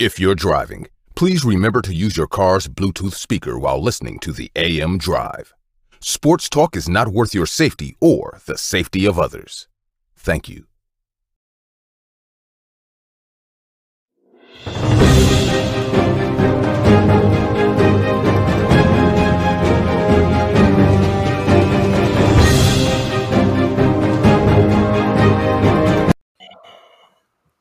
If you're driving, please remember to use your car's Bluetooth speaker while listening to the AM Drive. Sports talk is not worth your safety or the safety of others. Thank you.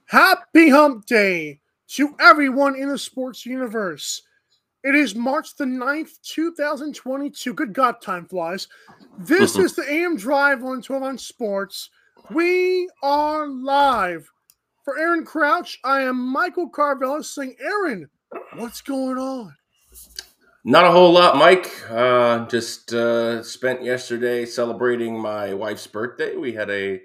Happy Hump Day to everyone in the sports universe. It is March the 9th, 2022. Good God, time flies. This is the AM Drive on 12 on Sports. We are live. For Aaron Crouch, I am Michael Carvella saying, Aaron, what's going on? Not a whole lot, Mike. Uh, just uh, spent yesterday celebrating my wife's birthday. We had a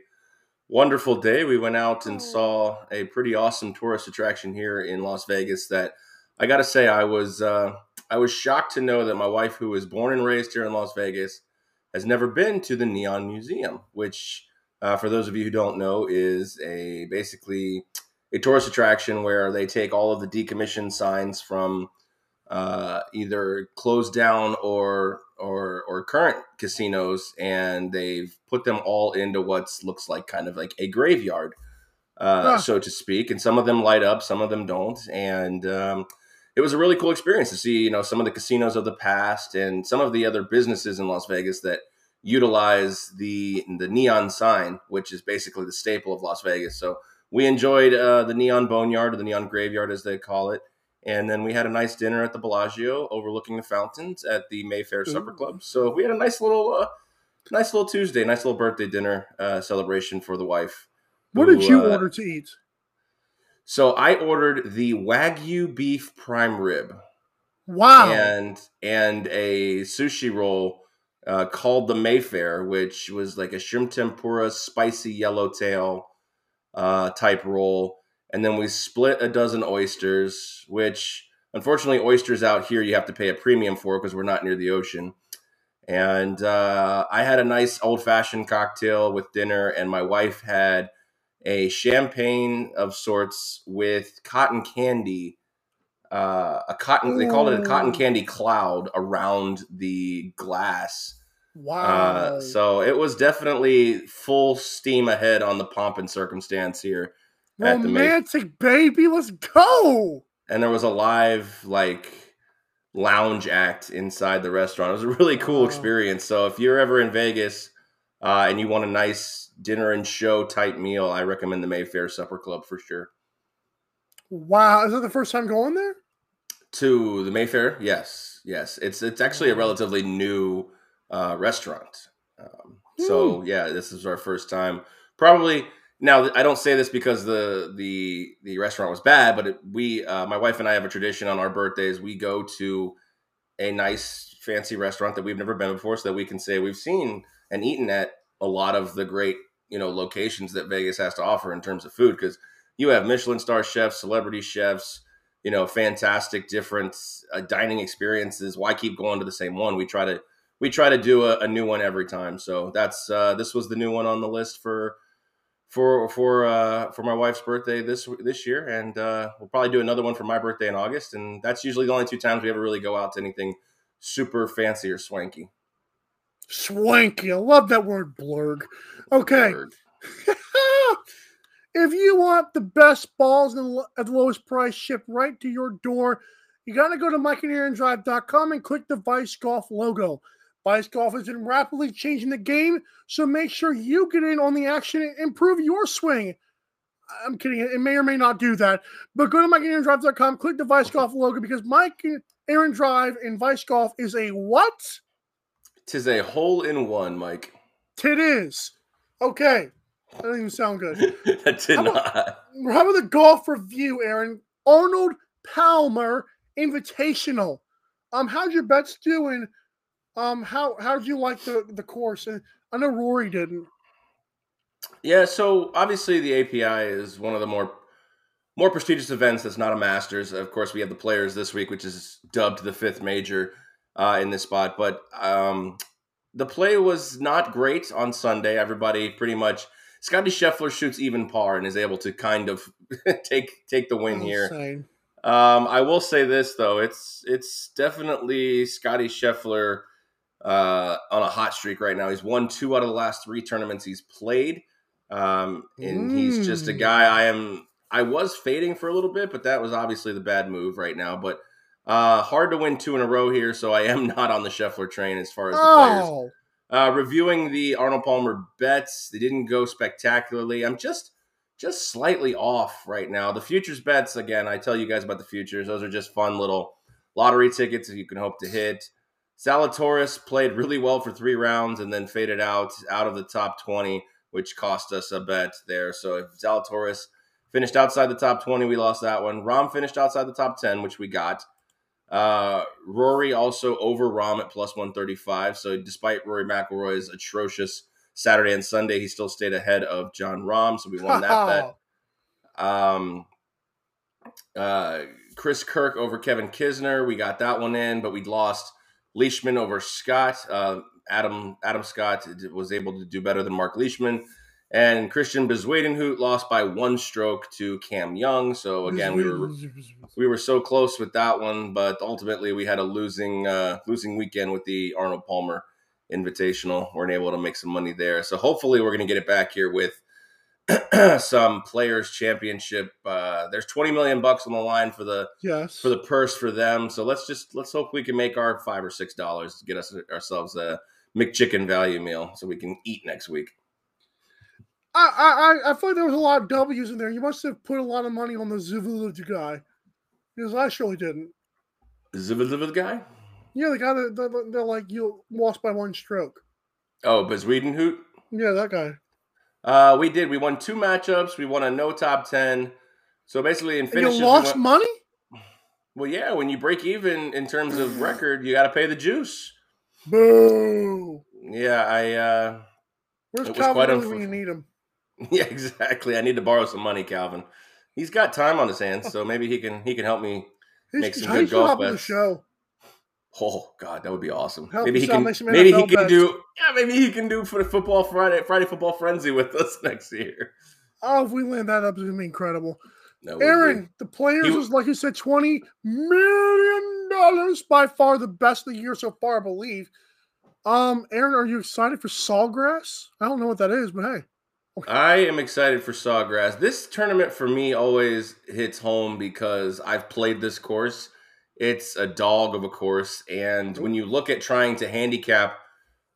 wonderful day. We went out and saw a pretty awesome tourist attraction here in Las Vegas. That I got to say, I was uh, I was shocked to know that my wife, who was born and raised here in Las Vegas, has never been to the Neon Museum, which, uh, for those of you who don't know, is a basically a tourist attraction where they take all of the decommissioned signs from uh, either closed down or or or current casinos, and they've put them all into what looks like kind of like a graveyard, uh, huh. so to speak. And some of them light up, some of them don't, and um, it was a really cool experience to see you know some of the casinos of the past and some of the other businesses in Las Vegas that utilize the the neon sign, which is basically the staple of Las Vegas. So we enjoyed uh, the neon boneyard or the neon graveyard as they call it and then we had a nice dinner at the Bellagio overlooking the fountains at the Mayfair Ooh. Supper Club. So we had a nice little, uh, nice little Tuesday, nice little birthday dinner uh, celebration for the wife. What who, did you uh, order to eat? So I ordered the Wagyu beef prime rib. Wow. And and a sushi roll uh, called the Mayfair, which was like a shrimp tempura, spicy yellowtail uh, type roll and then we split a dozen oysters, which unfortunately oysters out here you have to pay a premium for because we're not near the ocean. And uh, I had a nice old fashioned cocktail with dinner, and my wife had a champagne of sorts with cotton candy. Uh, a cotton, they called it a cotton candy cloud around the glass. Wow. Uh, so it was definitely full steam ahead on the pomp and circumstance here. Romantic baby, let's go. And there was a live like lounge act inside the restaurant. It was a really cool experience. So if you're ever in Vegas uh, and you want a nice dinner and show type meal, I recommend the Mayfair Supper Club for sure. Wow, is that the first time going there? To the Mayfair, yes, yes. It's it's actually a relatively new uh, restaurant. Um, so hmm. yeah, this is our first time. Probably now, I don't say this because the the the restaurant was bad, but it, we, uh, my wife and I, have a tradition on our birthdays. We go to a nice, fancy restaurant that we've never been before, so that we can say we've seen and eaten at a lot of the great, you know, locations that Vegas has to offer in terms of food. Because you have Michelin star chefs, celebrity chefs, you know, fantastic different uh, dining experiences. Why keep going to the same one? We try to we try to do a, a new one every time. So that's uh, this was the new one on the list for for for uh, for my wife's birthday this this year, and uh, we'll probably do another one for my birthday in August. And that's usually the only two times we ever really go out to anything super fancy or swanky. Swanky, I love that word, blurg. Okay. Blurg. if you want the best balls at the lowest price shipped right to your door, you got to go to MikeandAaronDrive.com and click the Vice Golf logo. Vice Golf has been rapidly changing the game, so make sure you get in on the action and improve your swing. I'm kidding. It may or may not do that. But go to MikeandAaronDrive.com, click the Vice Golf logo because Mike Aaron Drive and Vice Golf is a what? Tis a hole in one, Mike. It is. Okay. That doesn't even sound good. that did how not. About, how about the golf review, Aaron? Arnold Palmer Invitational. Um, how's your bets doing um, how how did you like the the course? I know Rory didn't. Yeah, so obviously the API is one of the more more prestigious events that's not a Masters. Of course, we have the Players this week, which is dubbed the fifth major uh, in this spot. But um, the play was not great on Sunday. Everybody pretty much. Scottie Scheffler shoots even par and is able to kind of take take the win here. Um, I will say this though, it's it's definitely Scottie Scheffler uh, on a hot streak right now. He's won two out of the last three tournaments he's played, um, and mm. he's just a mm. guy I am. I was fading for a little bit, but that was obviously the bad move right now. But uh, hard to win two in a row here, so I am not on the Scheffler train as far as the oh. players. Uh, reviewing the Arnold Palmer bets, they didn't go spectacularly. I'm just just slightly off right now. The futures bets, again, I tell you guys about the futures. Those are just fun little lottery tickets that you can hope to hit. Zalatoris played really well for three rounds and then faded out out of the top 20, which cost us a bet there. So if Zalatoris finished outside the top 20, we lost that one. Rahm finished outside the top 10, which we got. Uh, Rory also over Rahm at plus 135. So despite Rory McIlroy's atrocious Saturday and Sunday, he still stayed ahead of Jon Rahm. So we won that bet. Um, uh, Chris Kirk over Kevin Kisner. We got that one in, but we lost Leishman over Scott. Uh, Adam Adam Scott was able to do better than Mark Leishman. And Christian Bezuidenhout lost by one stroke to Cam Young. So again, we were we were so close with that one, but ultimately we had a losing uh, losing weekend with the Arnold Palmer Invitational. weren't able to make some money there. So hopefully we're going to get it back here with some Players Championship. Uh, there's 20 million bucks on the line for the yes for the purse for them. So let's just let's hope we can make our five or six dollars to get us ourselves a McChicken value meal so we can eat next week. I, I I feel like there was a lot of W's in there. You must have put a lot of money on the Ziviliv guy because I surely didn't. Ziviliv guy? Yeah, the guy that, they're like you lost by one stroke. Oh, Bezuidenhout? Yeah, that guy. Uh, we did. We won two matchups. We won a no top ten. So basically, in finishes, you lost we money. Well, yeah. When you break even in terms of record, you got to pay the juice. Boo. Yeah, I. uh Where's Calvin unf- when you need him? Yeah, exactly. I need to borrow some money, Calvin. He's got time on his hands, so maybe he can he can help me He's, make some good golf bets. show. Oh God, that would be awesome. Help maybe he can. Maybe he can bets. do. Yeah, maybe he can do for the football Friday Friday football frenzy with us next year. Oh, if we land that up, it's gonna be incredible. Aaron, the players was like you said, twenty million dollars by far the best of the year so far, I believe. Um, Aaron, are you excited for Sawgrass? I don't know what that is, but hey. Okay. I am excited for Sawgrass. This tournament for me always hits home because I've played this course. It's a dog of a course, and when you look at trying to handicap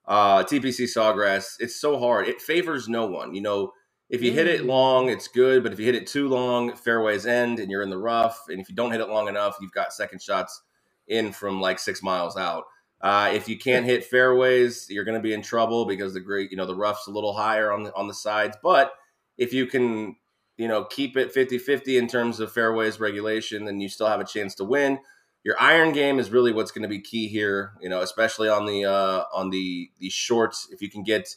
uh, TPC Sawgrass, it's so hard. It favors no one. You know, if you hit it mm. long, it's good, but if you hit it too long, fairways end and you're in the rough. And if you don't hit it long enough, you've got second shots in from like six miles out. Uh, if you can't hit fairways, you're going to be in trouble because the great, you know, the rough's a little higher on the on the sides. But if you can, you know, keep it 50-50 in terms of fairways regulation, then you still have a chance to win. Your iron game is really what's going to be key here, you know, especially on the uh, on the the shorts. If you can get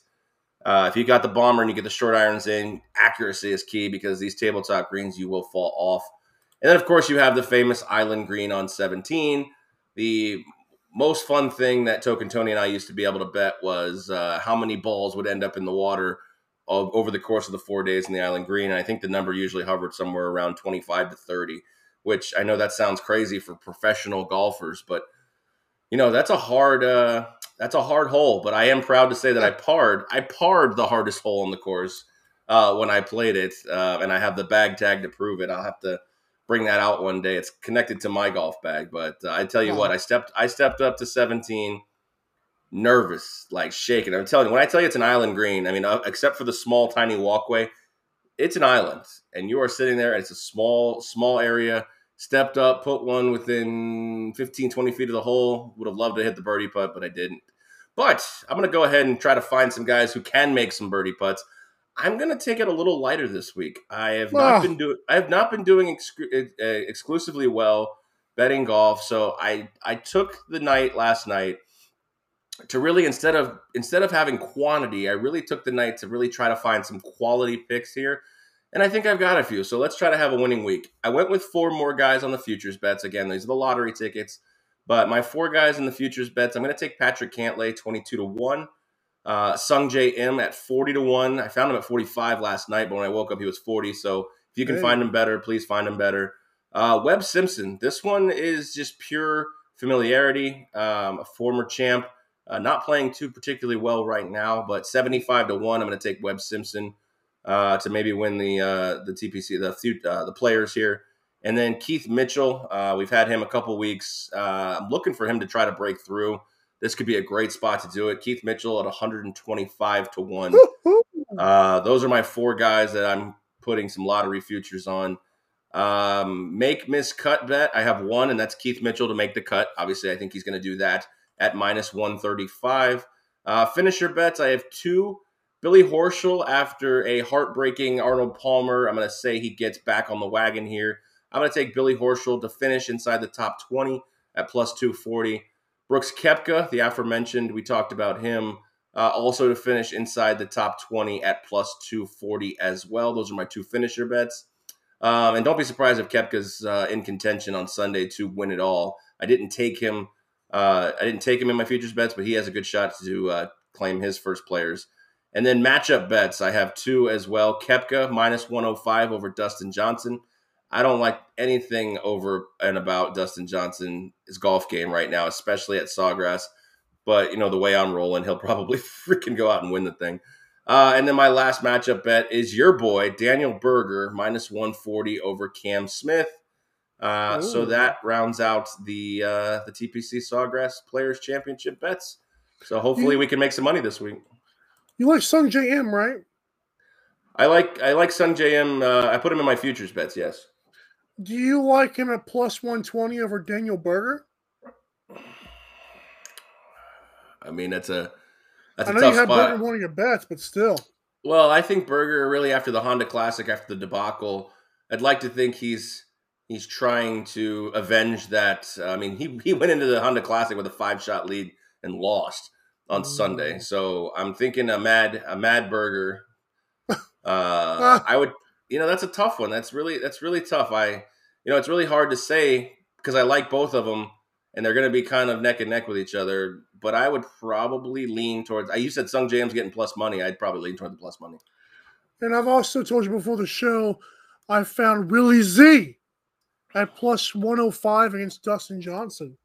uh, if you got the bomber and you get the short irons in, accuracy is key because these tabletop greens you will fall off. And then of course you have the famous island green on 17. The most fun thing that Token Tony and I used to be able to bet was uh, how many balls would end up in the water over the course of the four days in the Island Green. And I think the number usually hovered somewhere around 25 to 30, which I know that sounds crazy for professional golfers, but you know that's a hard uh, that's a hard hole. But I am proud to say that I parred I parred the hardest hole on the course uh, when I played it, uh, and I have the bag tag to prove it. I'll have to bring that out one day. It's connected to my golf bag, but uh, I tell you what, I stepped I stepped up to 17 nervous, like shaking. I'm telling you, when I tell you it's an island green, I mean, uh, except for the small, tiny walkway, it's an island, and you are sitting there, and it's a small, small area. Stepped up, put one within 15, 20 feet of the hole. Would have loved to hit the birdie putt, but I didn't. But I'm going to go ahead and try to find some guys who can make some birdie putts. I'm going to take it a little lighter this week. I have not oh. been doing I have not been doing excru- uh, exclusively well betting golf, so I I took the night last night to really instead of instead of having quantity, I really took the night to really try to find some quality picks here. And I think I've got a few. So let's try to have a winning week. I went with four more guys on the futures bets. Again, these are the lottery tickets. But my four guys in the futures bets, I'm going to take Patrick Cantlay 22 to 1. Uh, Sungjae Im at 40 to 1. I found him at 45 last night, but when I woke up, he was 40. So if you can hey. find him better, please find him better. Uh, Webb Simpson. This one is just pure familiarity. Um, a former champ, uh, not playing too particularly well right now, but 75 to one. I'm going to take Webb Simpson uh, to maybe win the uh, the TPC the uh, the players here. And then Keith Mitchell, uh, we've had him a couple weeks. Uh, I'm looking for him to try to break through. This could be a great spot to do it. Keith Mitchell at 125 to one. Uh, those are my four guys that I'm putting some lottery futures on. Um, make miss cut bet. I have one, and that's Keith Mitchell to make the cut. Obviously, I think he's going to do that at minus 135. Uh, finisher bets. I have two. Billy Horschel after a heartbreaking Arnold Palmer. I'm going to say he gets back on the wagon here. I'm going to take Billy Horschel to finish inside the top 20 at plus 240. Brooks Koepka, the aforementioned, we talked about him, uh, also to finish inside the top 20 at plus 240 as well. Those are my two finisher bets. Um, and don't be surprised if Koepka's uh, in contention on Sunday to win it all. I didn't take him. Uh, I didn't take him in my futures bets, but he has a good shot to uh, claim his first players. And then matchup bets, I have two as well. Koepka minus 105 over Dustin Johnson. I don't like anything over and about Dustin Johnson's golf game right now, especially at Sawgrass. But you know the way I'm rolling, he'll probably freaking go out and win the thing. Uh, and then my last matchup bet is your boy Daniel Berger minus 140 over Cam Smith. Uh, so that rounds out the uh, the TPC Sawgrass Players Championship bets. So hopefully we can make some money this week. You like Sungjae Im, right? I like I like Sungjae Im. Uh, I put him in my futures bets. Yes. Do you like him at plus 120 over Daniel Berger? I mean, that's a that's I a know tough you have spot. Berger one of your bets, but still. Well, I think Berger really after the Honda Classic, after the debacle, I'd like to think he's he's trying to avenge that. I mean, he he went into the Honda Classic with a five shot lead and lost on. Sunday. So I'm thinking a mad a mad Berger. Uh, I would you know that's a tough one. That's really that's really tough. I you know it's really hard to say because I like both of them and they're going to be kind of neck and neck with each other. But I would probably lean towards. I you said Sungjae Im's getting plus money. I'd probably lean toward the plus money. And I've also told you before the show, I found Willie Z at plus 105 against Dustin Johnson.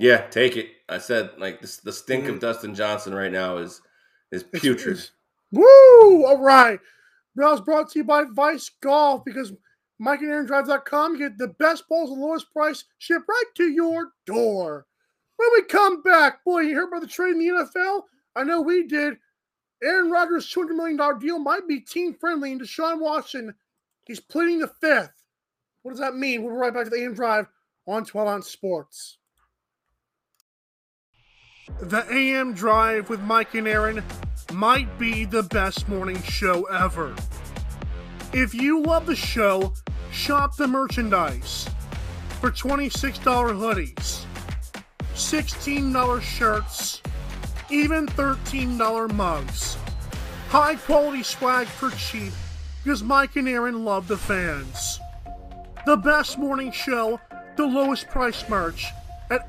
Yeah, take it. I said like this, the stink mm. of Dustin Johnson right now is is putrid. It's, it's, woo! All right. That was brought to you by Vice Golf because MikeandAaronDrive.com get the best balls at the lowest price shipped right to your door. When we come back, boy, you heard about the trade in the NFL? I know we did. Aaron Rodgers' $200 million deal might be team friendly, and Deshaun Watson, he's pleading the fifth. What does that mean? We'll be right back to the AM Drive on 12 Ounce Sports. The AM Drive with Mike and Aaron might be the best morning show ever. If you love the show, shop the merchandise for $26 hoodies, $16 shirts, even $13 mugs. High quality swag for cheap because Mike and Aaron love the fans. The best morning show, the lowest price merch at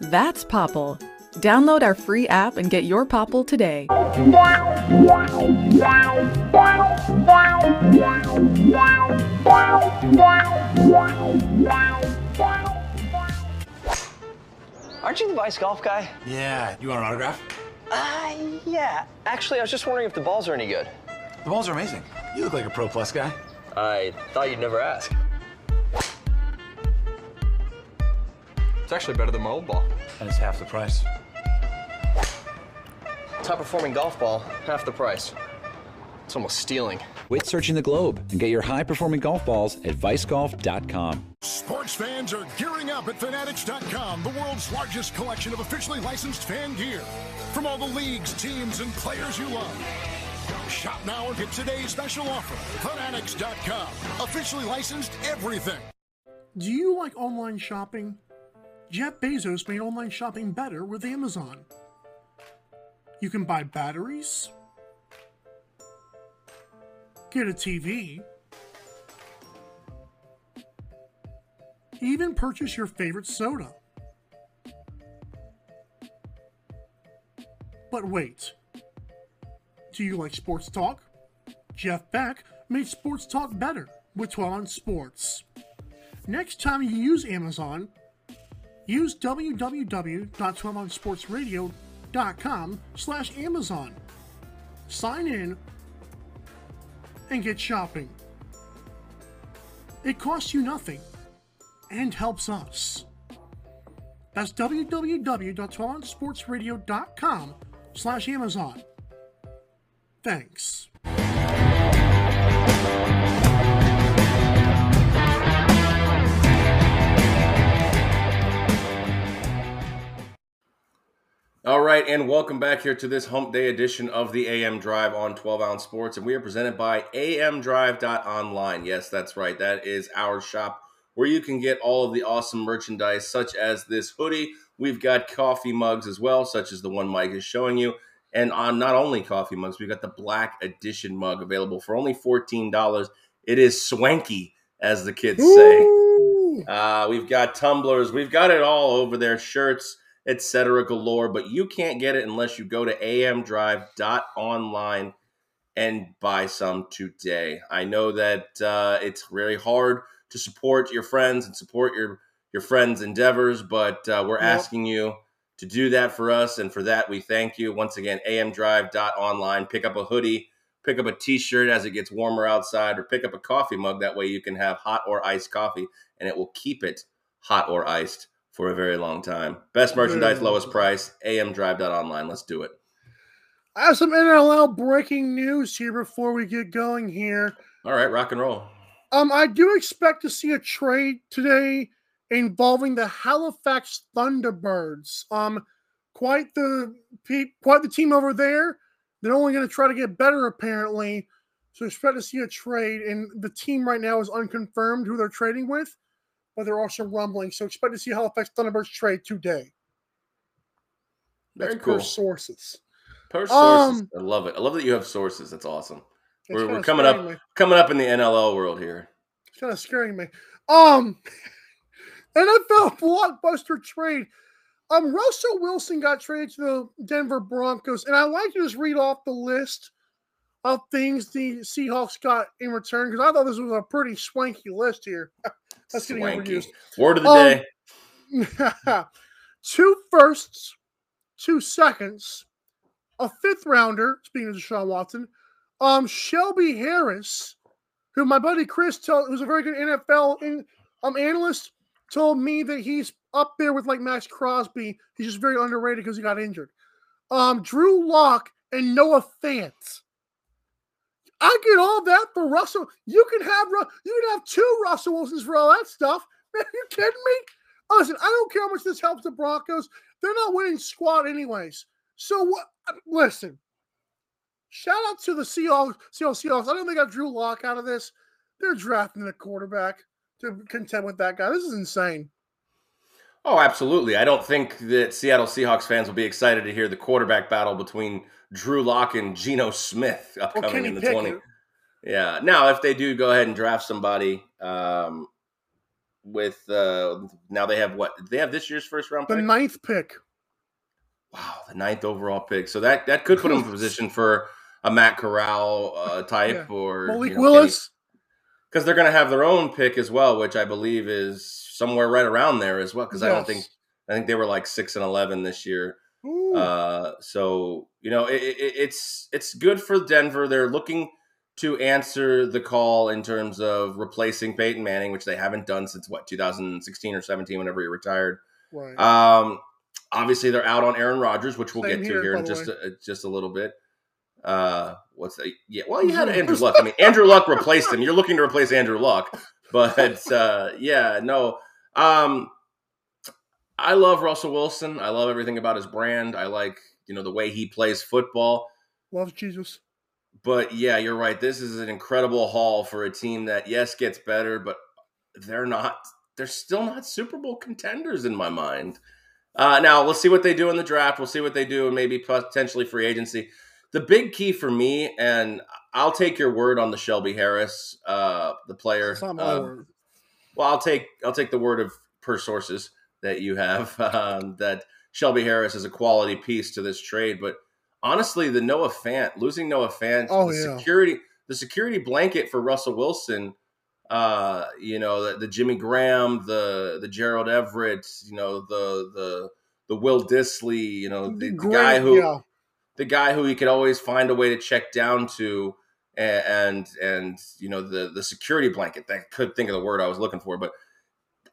That's Popl. Download our free app and get your Popl today. Aren't you the Vice Golf guy? Yeah. You want an autograph? Uh, yeah. Actually, I was just wondering if the balls are any good. The balls are amazing. You look like a Pro Plus guy. I thought you'd never ask. It's actually better than my old ball. And it's half the price. Top performing golf ball, half the price. It's almost stealing. Quit searching the globe and get your high performing golf balls at vicegolf.com. Sports fans are gearing up at Fanatics.com, the world's largest collection of officially licensed fan gear. From all the leagues, teams, and players you love. Shop now and get today's special offer. Fanatics.com. Officially licensed everything. Do you like online shopping? Jeff Bezos made online shopping better with Amazon. You can buy batteries, get a TV, even purchase your favorite soda. But wait, do you like sports talk? Jeff Beck made sports talk better with 12 on Sports. Next time you use Amazon, use www.12onsportsradio.com slash Amazon. Sign in and get shopping. It costs you nothing and helps us. That's www.12onsportsradio.com slash Amazon. Thanks. All right, and welcome back here to this hump day edition of the AM Drive on 12 Ounce Sports. And we are presented by amdrive.online. Yes, that's right. That is our shop where you can get all of the awesome merchandise, such as this hoodie. We've got coffee mugs as well, such as the one Mike is showing you. And on not only coffee mugs, we've got the Black Edition mug available for only $14. It is swanky, as the kids say. Uh, we've got tumblers. We've got it all over there, shirts, etc. galore. But you can't get it unless you go to amdrive.online and buy some today. I know that uh, it's really hard to support your friends and support your your friends' endeavors, but uh, we're Yep. asking you to do that for us, and for that we thank you once again. amdrive.online. Pick up a hoodie, pick up a T-shirt as it gets warmer outside, or pick up a coffee mug. That way you can have hot or iced coffee, and it will keep it hot or iced for a very long time. Best merchandise, lowest price. amdrive.online. Let's do it. I have some NLL breaking news here before we get going here. All right, rock and roll. Um, I do expect to see a trade today involving the Halifax Thunderbirds. Um, quite the pe- quite the team over there. They're only going to try to get better, apparently. So expect to see a trade, and the team right now is unconfirmed who they're trading with, but there are some rumblings. So expect to see Halifax Thunderbirds trade today. Very That's cool. per sources. Per sources. Um, I love it. I love that you have sources. That's awesome. We're, we're coming up me. coming up in the NLL world here. It's kind of scaring me. Um, NFL blockbuster trade. Um, Russell Wilson got traded to the Denver Broncos, and I like to just read off the list of things the Seahawks got in return because I thought this was a pretty swanky list here. That's getting Swanky. overused. Word of the Um, day. two firsts, two seconds, a fifth rounder. Speaking of Deshaun Watson, um, Shelby Harris, who my buddy Chris, told, who's a very good NFL in, um analyst, told me that he's up there with like Maxx Crosby. He's just very underrated because he got injured. Um, Drew Lock and Noah Fant. I get all that for Russell. You can have you can have two Russell Wilsons for all that stuff. Man, you kidding me? Listen, I don't care how much this helps the Broncos. They're not winning squad anyways. So what? Uh, listen, shout out to the Seahawks. Seahawks. Seahawks. I don't think I Drew Lock out of this. They're drafting a quarterback to contend with that guy. This is insane. Oh, absolutely. I don't think that Seattle Seahawks fans will be excited to hear the quarterback battle between Drew Lock and Geno Smith upcoming in the. 20. Yeah. Now, if they do go ahead and draft somebody um, with uh, now they have what? They have this year's first round pick? The pick. ninth pick. Wow, the ninth overall pick. So that that could put him in position for a Matt Corral uh, type Yeah. or Malik you know, Willis. because they're going to have their own pick as well, which I believe is somewhere right around there as well. Because I don't think I think they were like six and eleven this year. Uh, so you know, it, it, it's it's good for Denver. They're looking to answer the call in terms of replacing Peyton Manning, which they haven't done since what 2016 or 17, whenever he retired. right. Um, obviously, they're out on Aaron Rodgers, which we'll Same get to here by in just a, just a little bit. Uh, what's that? Yeah, well, you had Andrew Luck. I mean, Andrew Luck replaced him. You're looking to replace Andrew Luck, but uh, yeah, no. Um, I love Russell Wilson. I love everything about his brand. I like you know the way he plays football. Loves Jesus. But yeah, you're right. This is an incredible haul for a team that yes gets better, but they're not. They're still not Super Bowl contenders in my mind. Uh, now we'll see what they do in the draft. We'll see what they do, and maybe potentially free agency. The big key for me, and I'll take your word on the Shelby Harris, uh, the player. It's not my word. well, I'll take I'll take the word of per sources that you have um, that Shelby Harris is a quality piece to this trade. But honestly, the Noah Fant losing Noah Fant, Oh, the yeah. security the security blanket for Russell Wilson. Uh, you know the, the Jimmy Graham, the the Gerald Everett, you know the the the Will Dissly, you know the, the guy who yeah. the guy who he could always find a way to check down to and and, and you know the the security blanket that I could think of the word I was looking for but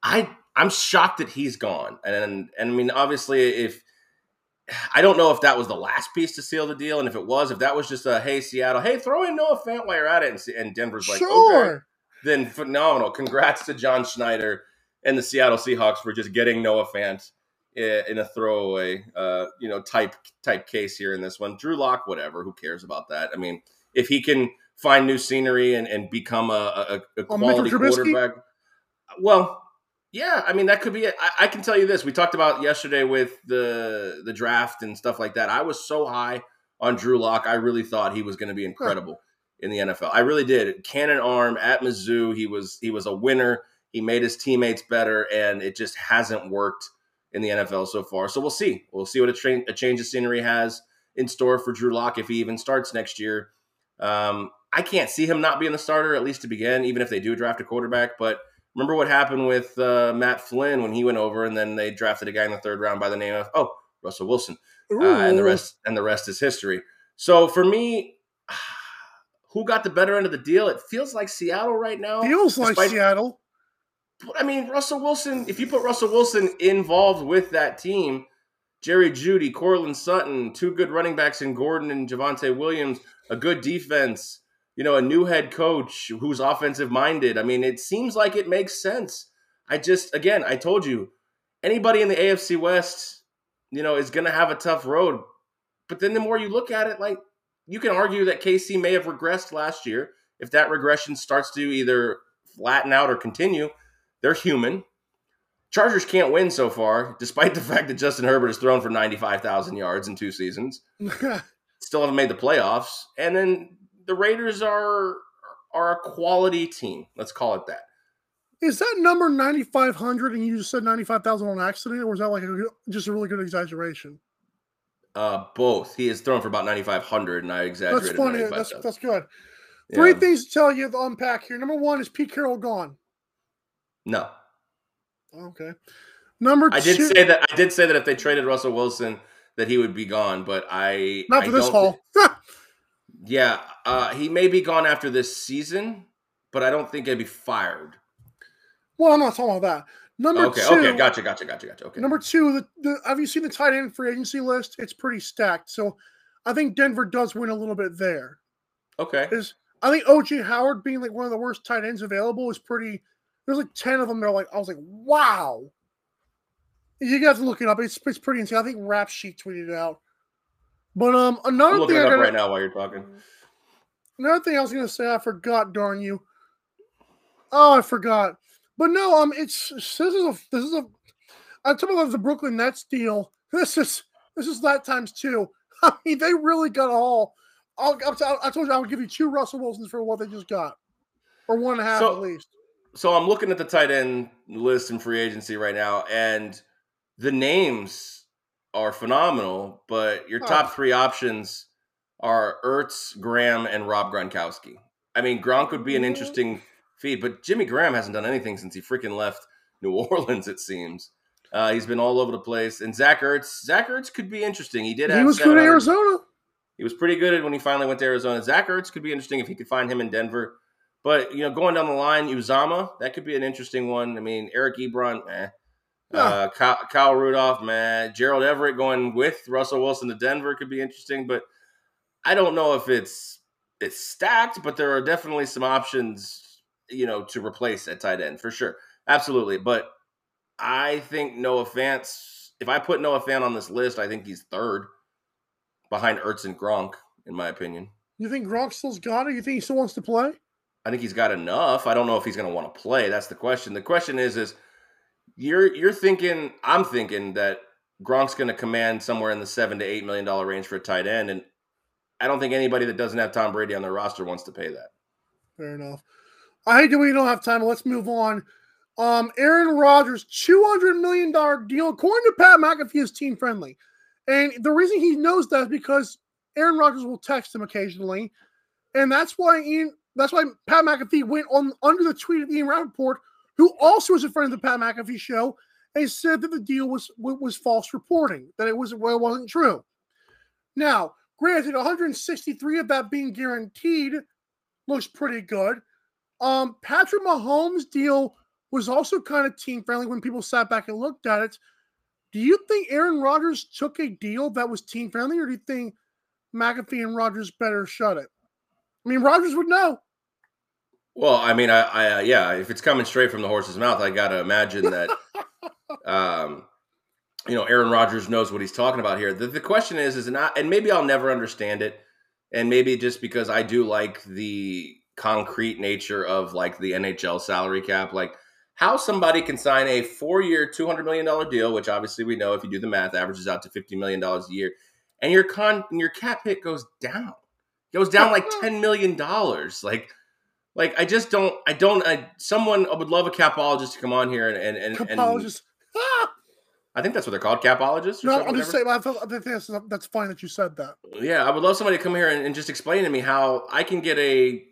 I I'm shocked that he's gone and and I mean obviously if I don't know if that was the last piece to seal the deal and if it was if that was just a hey Seattle hey throw in Noah Fant while you're at it and, and Denver's like okay sure. then phenomenal. Congrats to John Schneider and the Seattle Seahawks for just getting Noah Fant in a throwaway, uh, you know, type type case here in this one. Drew Lock, whatever. Who cares about that? I mean, if he can find new scenery and, and become a, a, a Oh, quality quarterback, well, yeah. I mean, that could be. it. I, I can tell you this: we talked about yesterday with the the draft and stuff like that. I was so high on Drew Lock. I really thought he was going to be incredible in the NFL. I really did. Cannon arm at Mizzou. He was he was a winner. He made his teammates better, and it just hasn't worked in the NFL so far. So we'll see. We'll see what a, tra- a change of scenery has in store for Drew Lock if he even starts next year. Um, I can't see him not being the starter at least to begin, even if they do draft a quarterback. But remember what happened with uh, Matt Flynn when he went over, and then they drafted a guy in the third round by the name of oh Russell Wilson uh, and the rest and the rest is history. So for me, who got the better end of the deal? It feels like Seattle right now. feels like Seattle. I mean, Russell Wilson. If you put Russell Wilson involved with that team, Jerry Jeudy, Courtland Sutton, two good running backs in Gordon and Javonte Williams, a good defense. You know, a new head coach who's offensive minded. I mean, it seems like it makes sense. I just, again, I told you, anybody in the AFC West, you know, is going to have a tough road. But then the more you look at it, like you can argue that KC may have regressed last year. If that regression starts to either flatten out or continue, they're human. Chargers can't win so far, despite the fact that Justin Herbert has thrown for 95,000 yards in two seasons. Still haven't made the playoffs. And then the Raiders are are a quality team. Let's call it that. Is that number 9,500 and you just said 95,000 on accident, or was that like a, just a really good exaggeration? Uh, both. He has thrown for about 9,500, and I exaggerated. That's funny. That's, that's good. Yeah. Three things to tell you to unpack here. Number one is Pete Carroll gone. No, Okay. Number I did two, say that. I did say that if they traded Russell Wilson, that he would be gone. But I not I for this don't haul. Yeah, uh, he may be gone after this season, but I don't think he'd be fired. well, I'm not talking about that. Number okay, two, okay, gotcha, gotcha, gotcha, gotcha. Okay. Number two, the, the have you seen the tight end free agency list? It's pretty stacked. So I think Denver does win a little bit there. okay. Is I think OJ Howard being like one of the worst tight ends available is pretty. There's like ten of them. They're like I was like, wow. You guys look it up. It's it's pretty insane. I think Rap Sheet tweeted it out. But um, I'm another thing it I gotta, right now while you're talking. Another thing I was gonna say, I forgot. Darn you! Oh, I forgot. But no, um, it's this is a this is a. I'm talking about the Brooklyn Nets deal. This is this is that times two. I mean, they really got all. I'll, I'll, I told you I would give you two Russell Wilsons for what they just got, or one and a half So- at least. So I'm looking at the tight end list in free agency right now, and the names are phenomenal. But your top three options are Ertz, Graham, and Rob Gronkowski. I mean, Gronk would be an interesting feed, but Jimmy Graham hasn't done anything since he freaking left New Orleans. It seems uh, he's been all over the place. And Zach Ertz, Zach Ertz could be interesting. He did. He was good in Arizona. he was pretty good when he finally went to Arizona. Zach Ertz could be interesting if he could find him in Denver. But you know, going down the line, Uzomah that could be an interesting one. I mean, Eric Ebron, eh. Uh, Kyle, Kyle Rudolph, man. Gerald Everett going with Russell Wilson to Denver could be interesting, but I don't know if it's it's stacked. But there are definitely some options, you know, to replace at tight end for sure, absolutely. But I think Noah Fant. If I put Noah Fant on this list, I think he's third behind Ertz and Gronk, in my opinion. You think Gronk still's got it? You think he still wants to play? I think he's got enough. I don't know if he's going to want to play. That's the question. The question is, is you're you're thinking, I'm thinking that Gronk's going to command somewhere in the seven to eight million dollar range for a tight end, and I don't think anybody that doesn't have Tom Brady on their roster wants to pay that. Fair enough. I hate that we don't have time. Let's move on. Um, Aaron Rodgers, two hundred million dollar deal. According to Pat McAfee, is team friendly, and the reason he knows that is because Aaron Rodgers will text him occasionally, and that's why Ian. That's why Pat McAfee went on under the tweet of Ian Rapoport, who also is a friend of the Pat McAfee show, and said that the deal was was false reporting, that it was well, it wasn't true. Now, granted, 163 of that being guaranteed looks pretty good. Um, Patrick Mahomes' deal was also kind of team friendly when people sat back and looked at it. Do you think Aaron Rodgers took a deal that was team friendly, or do you think McAfee and Rodgers better shut it? I mean, Rodgers would know. Well, I mean, I, I uh, yeah, if it's coming straight from the horse's mouth, I got to imagine that, um, you know, Aaron Rodgers knows what he's talking about here. The, the question is, is not, and maybe I'll never understand it, and maybe just because I do like the concrete nature of like the NHL salary cap, like how somebody can sign a four-year, two hundred million dollar deal, which obviously we know if you do the math averages out to fifty million dollars a year, and your con and your cap hit goes down, goes down like ten million dollars, like. Like I just don't, I don't. I, someone I would love a capologist to come on here and and and, Capologist. Ah! I think that's what they're called, capologists. Or No, I'm just saying. I, feel, I think that's, that's fine that you said that. Yeah, I would love somebody to come here and, and just explain to me how I can get a.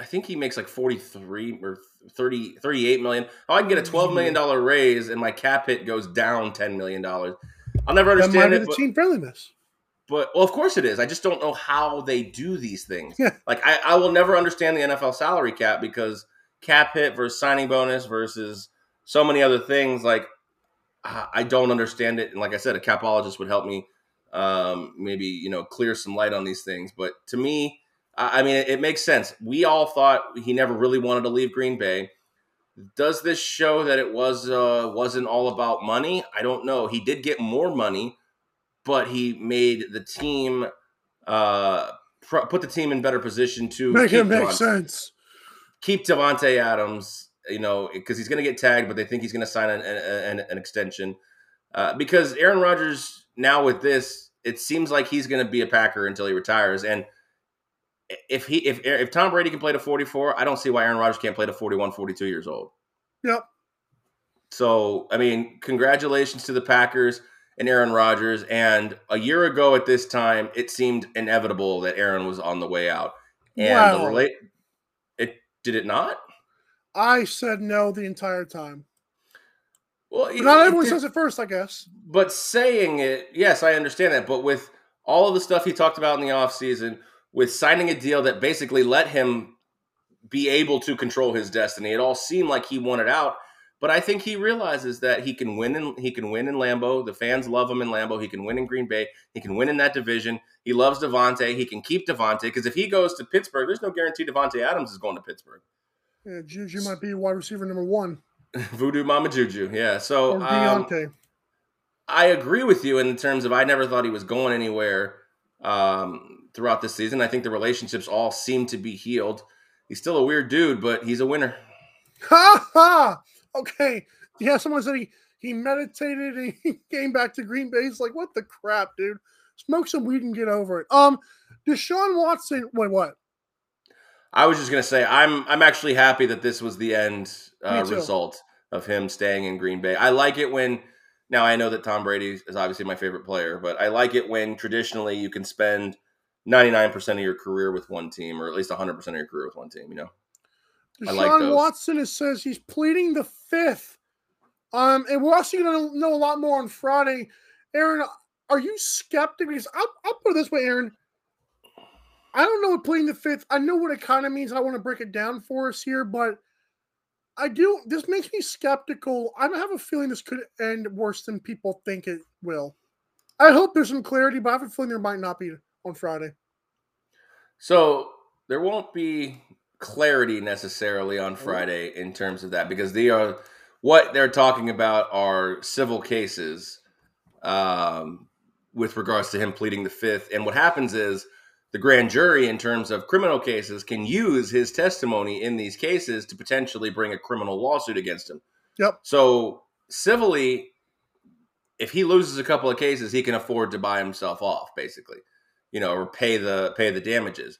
I think he makes like 43 or 30, 38 million. How I can get a $12 million raise and my cap hit goes down $10 million. I'll never That might understand be it. the team friendliness. But, well, of course it is. I just don't know how they do these things. Yeah. Like, I, I will never understand the NFL salary cap because cap hit versus signing bonus versus so many other things. Like, I I don't understand it. And like I said, a capologist would help me um, maybe, you know, clear some light on these things. But to me, I I mean, it, it makes sense. We all thought he never really wanted to leave Green Bay. Does this show that it was uh, wasn't all about money? I don't know. He did get more money, but he made the team uh, put the team in better position to Make keep it make sense. keep Davante Adams, you know, because he's going to get tagged, but they think he's going to sign an, an, an extension. Uh, because Aaron Rodgers now with this, it seems like he's going to be a Packer until he retires. And if he if if Tom Brady can play to 44, I don't see why Aaron Rodgers can't play to 41, 42 years old. Yep. So, I mean, congratulations to the Packers and Aaron Rodgers. And a year ago at this time, it seemed inevitable that Aaron was on the way out. And Wow. the relate it did it not? I said no the entire time. Well, it- not everyone did- says it first, I guess. But saying it, yes, I understand that. But with all of the stuff he talked about in the offseason, with signing a deal that basically let him be able to control his destiny, it all seemed like he wanted out. But I think he realizes that he can win in he can win in Lambeau. The fans love him in Lambeau. He can win in Green Bay. He can win in that division. He loves Davante. He can keep Davante because if he goes to Pittsburgh, there's no guarantee Davante Adams is going to Pittsburgh. Yeah, Juju might be wide receiver number one. Voodoo Mama Juju, yeah. So Or um, I agree with you in terms of I never thought he was going anywhere um, throughout this season. I think the relationships all seem to be healed. He's still a weird dude, but he's a winner. Ha ha! Okay. Yeah, someone said he, he meditated and he came back to Green Bay. He's like, what the crap, dude? Smoke some weed and get over it. Um, Deshaun Watson, wait, what? I was just gonna say I'm I'm actually happy that this was the end uh, result of him staying in Green Bay. I like it when now I know that Tom Brady is obviously my favorite player, but I like it when traditionally you can spend 99% of your career with one team or at least 100% of your career with one team, you know. Deshaun like. Watson it says he's pleading the fifth. Um, and we're also going to know a lot more on Friday. Aaron, are you skeptical? Because I'll, I'll put it this way, Aaron. I don't know what pleading the fifth. I know what it kind of means. I want to break it down for us here, but I do. This makes me skeptical. I have a feeling this could end worse than people think it will. I hope there's some clarity, but I have a feeling there might not be on Friday. So there won't be clarity necessarily on Friday in terms of that because they are what they're talking about are civil cases um, with regards to him pleading the fifth. And what happens is the grand jury in terms of criminal cases can use his testimony in these cases to potentially bring a criminal lawsuit against him. Yep. So civilly, if he loses a couple of cases, he can afford to buy himself off, basically, you know, or pay the pay the damages.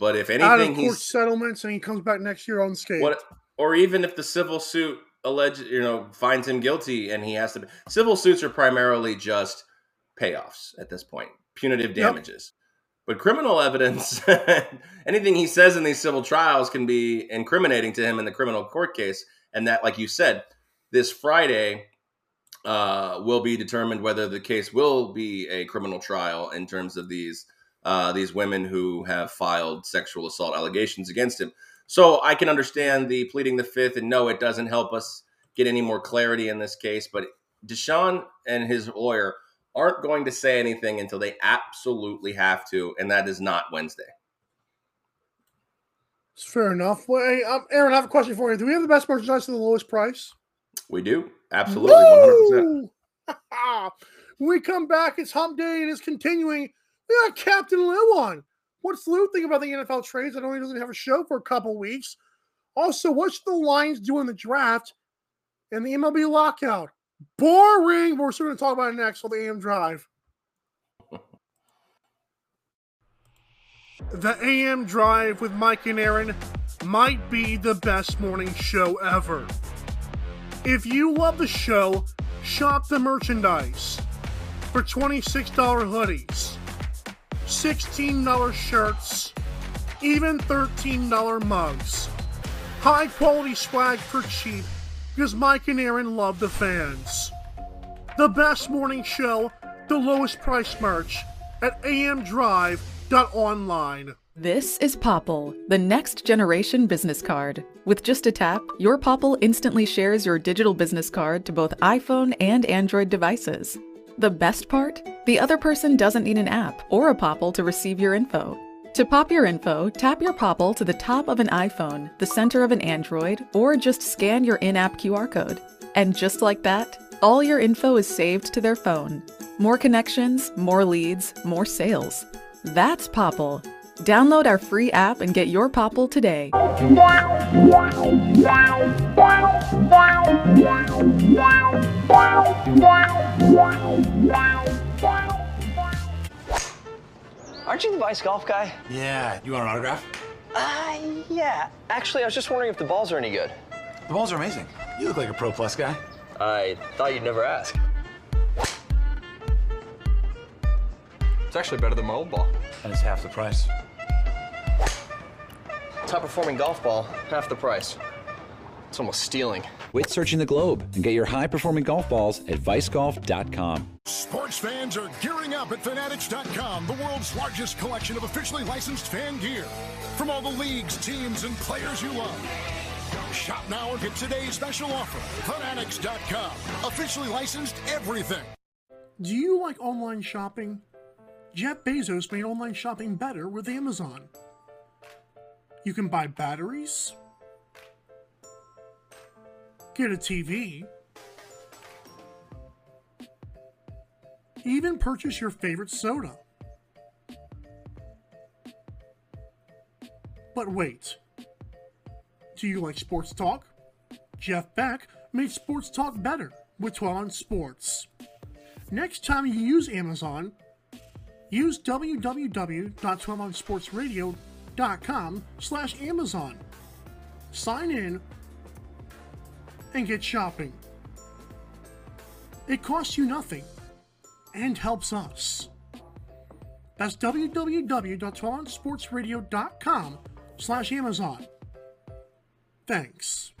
But if anything, Out of court he's settlements, and he comes back next year unscathed. what, or even if the civil suit alleged, you know, finds him guilty and he has to. Civil suits are primarily just payoffs at this point, punitive Yep. damages. But criminal evidence, anything he says in these civil trials can be incriminating to him in the criminal court case. And that, like you said, this Friday uh, will be determined whether the case will be a criminal trial in terms of these uh, these women who have filed sexual assault allegations against him. So I can understand the pleading the fifth, and no, it doesn't help us get any more clarity in this case. But Deshaun and his lawyer aren't going to say anything until they absolutely have to, and that is not Wednesday. It's fair enough. Well, hey, um, Aaron, I have a question for you. Do we have the best merchandise at the lowest price? We do absolutely one hundred percent. Woo! when we come back, it's hump day and it's continuing. We got Captain Lou on. What's Lou think about the NFL trades? I know he doesn't have a show for a couple weeks. Also, what's the Lions doing the draft and the MLB lockout? Boring. We're still going to talk about it next on the AM Drive. The AM Drive with Mike and Aaron might be the best morning show ever. If you love the show, shop the merchandise for $26 hoodies, $16 shirts, even $13 mugs. High quality swag for cheap because Mike and Aaron love the fans. The best morning show, the lowest price merch at amdrive.online. This is Popl, the next generation business card. With just a tap, your Popl instantly shares your digital business card to both iPhone and Android devices. The best part? The other person doesn't need an app or a Popl to receive your info. To pop your info, tap your Popl to the top of an iPhone, the center of an Android, or just scan your in app QR code. And just like that, all your info is saved to their phone. More connections, more leads, more sales. That's Popl. Download our free app and get your Popl today. Aren't you the Vice Golf guy? Yeah, you want an autograph? Uh, yeah. Actually, I was just wondering if the balls are any good. The balls are amazing. You look like a Pro Plus guy. I thought you'd never ask. It's actually better than my old ball. And it's half the price. Top performing golf ball, half the price. It's almost stealing. Quit searching the globe and get your high performing golf balls at vicegolf.com. Sports fans are gearing up at Fanatics.com, the world's largest collection of officially licensed fan gear. From all the leagues, teams, and players you love. Shop now and get today's special offer. Fanatics.com, officially licensed everything. Do you like online shopping? Jeff Bezos made online shopping better with Amazon. You can buy batteries, get a TV, even purchase your favorite soda. But wait, do you like sports talk? Jeff Beck made sports talk better with 12 on Sports. Next time you use Amazon, use www.12onsportsradio.com slash Amazon. Sign in and get shopping. It costs you nothing and helps us. That's www.12onsportsradio.com slash Amazon. Thanks.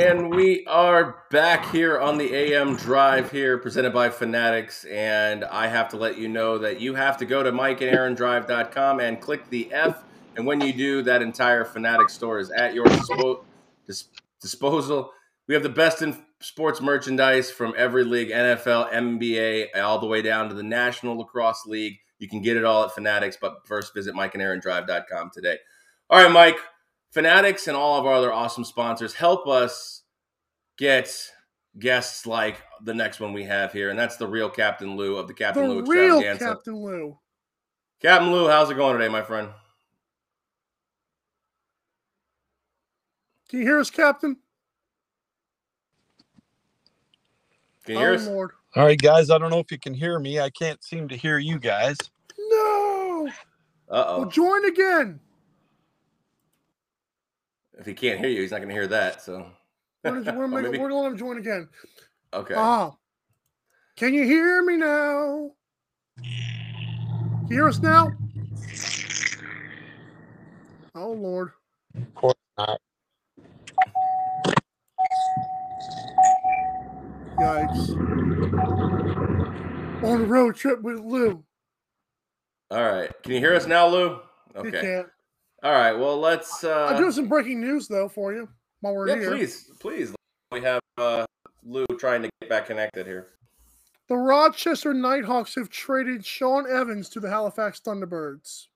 And we are back here on the AM Drive here, presented by Fanatics. And I have to let you know that you have to go to mikeandaarondrive.com and click the F. And when you do, that entire Fanatics store is at your dispo- dis- disposal. We have the best in sports merchandise from every league NFL, NBA, all the way down to the National Lacrosse League. You can get it all at Fanatics, but first visit mikeandaarondrive.com today. All right, Mike. Fanatics and all of our other awesome sponsors help us get guests like the next one we have here, and that's the real Captain Lou of the Captain The Lou real Extravaganza. Captain Lou. Captain Lou, how's it going today, my friend? Can you hear us, Captain? Can you hear oh, us? Lord. All right, guys. I don't know if you can hear me. I can't seem to hear you guys. No. Uh oh. Well, join again. If he can't hear you, he's not going to hear that. So, We're gonna, we're, Or maybe- we're gonna let him join again. okay. Ah. Can you hear me now? Can you hear us now? Oh Lord. Of course not. Yikes. On a road trip with Lou. All right. Can you hear us now, Lou? You Okay. All right. Well, let's. Uh, I'll do some breaking news though for you while we're yeah, here. please, please. We have uh, Lou trying to get back connected here. The Rochester Nighthawks have traded Sean Evans to the Halifax Thunderbirds.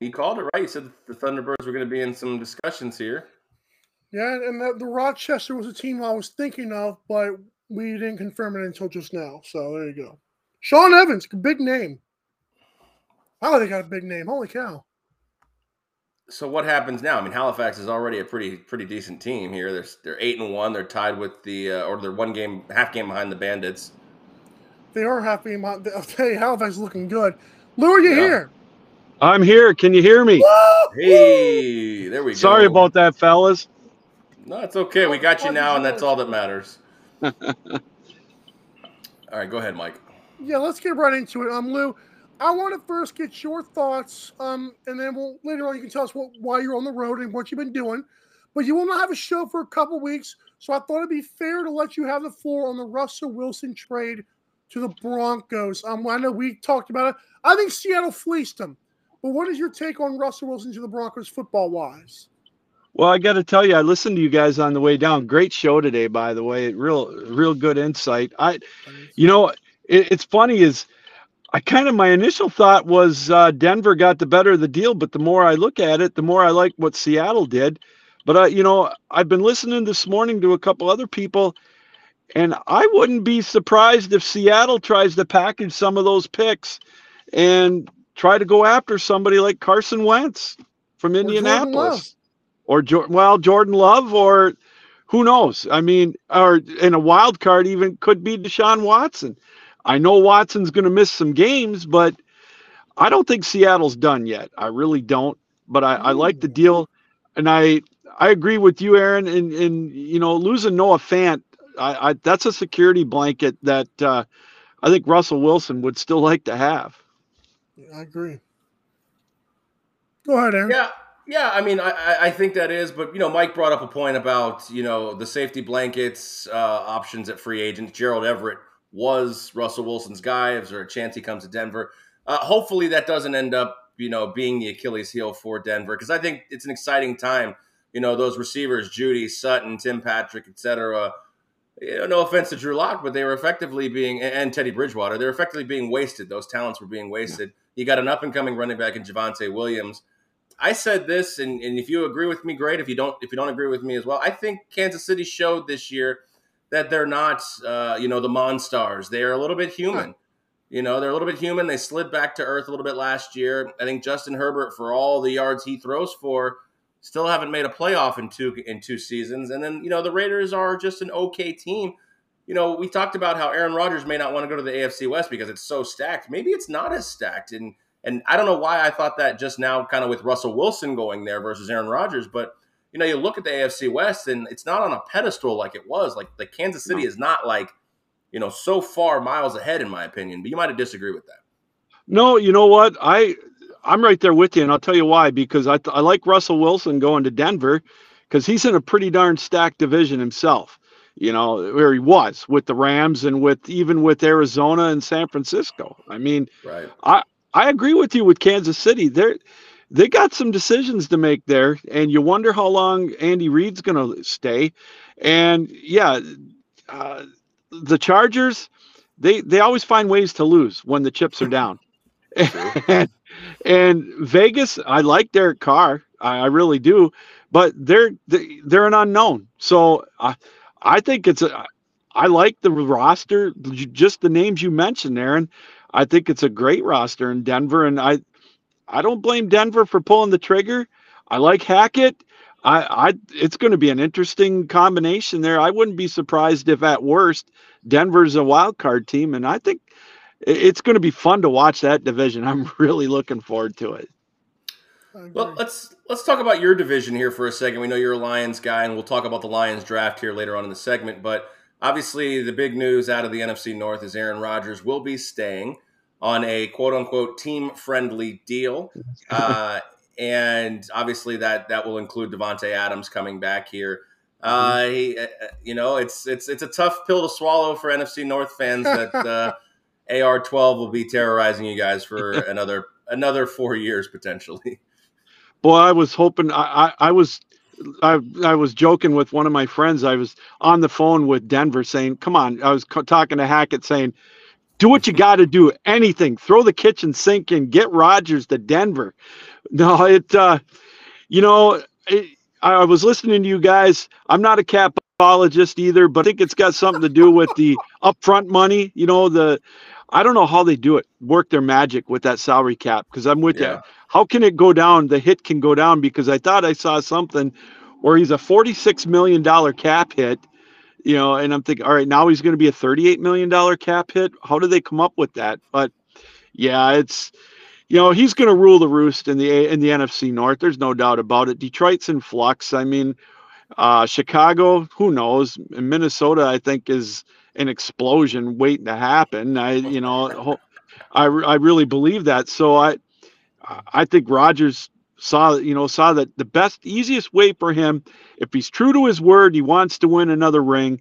He called it right. He said the Thunderbirds were going to be in some discussions here. Yeah, and that, the Rochester was a team I was thinking of, but we didn't confirm it until just now. So there you go. Sean Evans, big name. Oh, they got a big name. Holy cow. So what happens now? I mean, Halifax is already a pretty pretty decent team here. They're they're eight and one. They're tied with the uh, or they're one game half game behind the Bandits. They are happy. about- I'll tell Halifax is looking good. Lou, are you Yeah. here? I'm here. Can you hear me? Hey, there we go. Sorry about that, fellas. No, it's okay. We got you now, and that's all that matters. all right, go ahead, Mike. Yeah, let's get right into it. Um, Lou, I want to first get your thoughts, um, and then we'll later on you can tell us what, why you're on the road and what you've been doing. But you will not have a show for a couple weeks, so I thought it'd be fair to let you have the floor on the Russell Wilson trade to the Broncos. Um, I know we talked about it. I think Seattle fleeced them, but what is your take on Russell Wilson to the Broncos football wise? Well, I got to tell you, I listened to you guys on the way down. Great show today, by the way. Real, real good insight. I, you know, it, it's funny is, I kind of my initial thought was uh, Denver got the better of the deal, but the more I look at it, the more I like what Seattle did. But uh, you know, I've been listening this morning to a couple other people, and I wouldn't be surprised if Seattle tries to package some of those picks and try to go after somebody like Carson Wentz from Jordan Indianapolis or Jor- well Jordan Love or who knows? I mean, or in a wild card even could be Deshaun Watson. I know Watson's going to miss some games, but I don't think Seattle's done yet. I really don't. But I, I like the deal, and I I agree with you, Aaron. And and you know, losing Noah Fant, I, I that's a security blanket that uh, I think Russell Wilson would still like to have. I agree. Go ahead, Aaron. Yeah, yeah. I mean, I, I- I think that is, but you know, Mike brought up a point about you know the safety blankets uh, options at free agents. Gerald Everett was Russell Wilson's guy. Is there a chance he comes to Denver? Uh, hopefully, that doesn't end up you know being the Achilles heel for Denver because I think it's an exciting time. You know, those receivers, Jeudy, Sutton, Tim Patrick, etc. You know, no offense to Drew Lock, but they were effectively being and Teddy Bridgewater. They're effectively being wasted. Those talents were being wasted. You got an up and coming running back in Javonte Williams. I said this, and, and if you agree with me, great. If you don't, if you don't agree with me as well, I think Kansas City showed this year that they're not, uh, you know, the Monstars. They are a little bit human. You know, they're a little bit human. They slid back to earth a little bit last year. I think Justin Herbert, for all the yards he throws for, still haven't made a playoff in two in two seasons. And then, you know, the Raiders are just an okay team. You know, we talked about how Aaron Rodgers may not want to go to the AFC West because it's so stacked. Maybe it's not as stacked. And and I don't know why I thought that just now, kind of with Russell Wilson going there versus Aaron Rodgers. But you know, you look at the AFC West, and it's not on a pedestal like it was. Like the Kansas City is not like you know so far miles ahead, in my opinion. But you might have disagree with that. No, you know what? I I'm right there with you, and I'll tell you why. Because I I like Russell Wilson going to Denver because he's in a pretty darn stacked division himself. You know where he was with the Rams and with even with Arizona and San Francisco. I mean, Right. I I agree with you with Kansas City. They're they got some decisions to make there, and you wonder how long Andy Reid's going to stay. And yeah, uh, the Chargers, they they always find ways to lose when the chips are down. and, and Vegas, I like Derek Carr. I, I really do. But they're they're an unknown. So I I think it's a I like the roster, just the names you mentioned, Aaron. I think it's a great roster in Denver, and I I don't blame Denver for pulling the trigger. I like Hackett. I, I it's going to be an interesting combination there. I wouldn't be surprised if at worst Denver's a wild card team, and I think it's going to be fun to watch that division. I'm really looking forward to it. Well, let's let's talk about your division here for a second. We know you're a Lions guy, and we'll talk about the Lions draft here later on in the segment. But obviously, the big news out of the NFC North is Aaron Rodgers will be staying on a quote unquote team friendly deal. Uh, and obviously that that will include Davante Adams coming back here. Uh, mm-hmm. he, uh, uh, you know, it's it's it's a tough pill to swallow for NFC North fans that uh, AR12 will be terrorizing you guys for another another four years potentially. Boy, I was hoping I, I, I was I, I was joking with one of my friends. I was on the phone with Denver saying, "Come on!" I was talking to Hackett saying, "Do what you got to do. Anything. Throw the kitchen sink in. Get Rodgers to Denver." No, it. Uh, you know, it, I was listening to you guys. I'm not a capologist either, but I think it's got something to do with the upfront money. You know, the I don't know how they do it, work their magic with that salary cap. Because I'm with yeah. you. How can it go down? The hit can go down because I thought I saw something where he's a 46 million dollar cap hit. You know, and I'm thinking, all right, now he's going to be a 38 million dollar cap hit. How do they come up with that? But yeah, it's you know he's going to rule the roost in the in the NFC North. There's no doubt about it. Detroit's in flux. I mean, uh, Chicago, who knows? Minnesota, I think, is an explosion waiting to happen. I you know, I I really believe that. So I I think Rodgers saw you know saw that the best easiest way for him if he's true to his word he wants to win another ring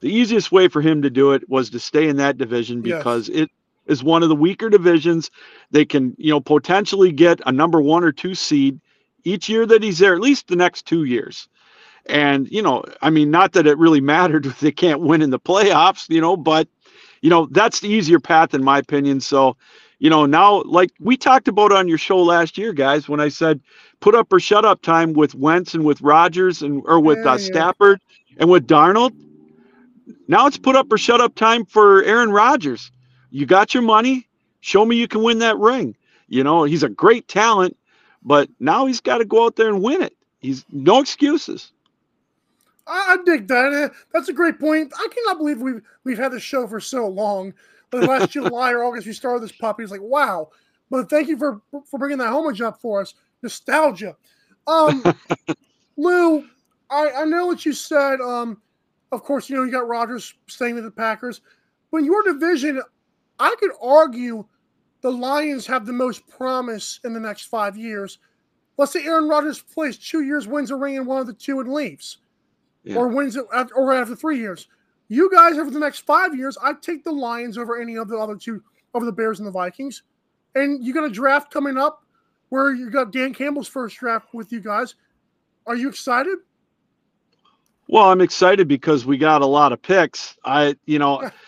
the easiest way for him to do it was to stay in that division because yes. it is one of the weaker divisions. They can, you know, potentially get a number one or two seed each year that he's there, at least the next two years. And, you know, I mean, not that it really mattered if they can't win in the playoffs, you know, but, you know, that's the easier path, in my opinion. So, you know, now, like we talked about on your show last year, guys, when I said put up or shut up time with Wentz and with Rodgers and, or with uh, Stafford and with Darnold. Now it's put up or shut up time for Aaron Rodgers you got your money. Show me you can win that ring. You know, he's a great talent, but now he's got to go out there and win it. He's no excuses. I, I dig that. That's a great point. I cannot believe we've we've had this show for so long. But last July or August, we started this puppy. It's like wow. But thank you for for bringing that homage up for us. Nostalgia. Um, Lou, I, I know what you said. Um, of course, you know you got Rodgers staying with the Packers, but in your division, I could argue the Lions have the most promise in the next five years. Let's say Aaron Rodgers plays two years, wins a ring in one of the two, and leaves, yeah. or wins it after, or after three years. You guys over the next five years, I take the Lions over any of the other two, over the Bears and the Vikings. And you got a draft coming up where you got Dan Campbell's first draft with you guys. Are you excited? Well, I'm excited because we got a lot of picks. I, you know.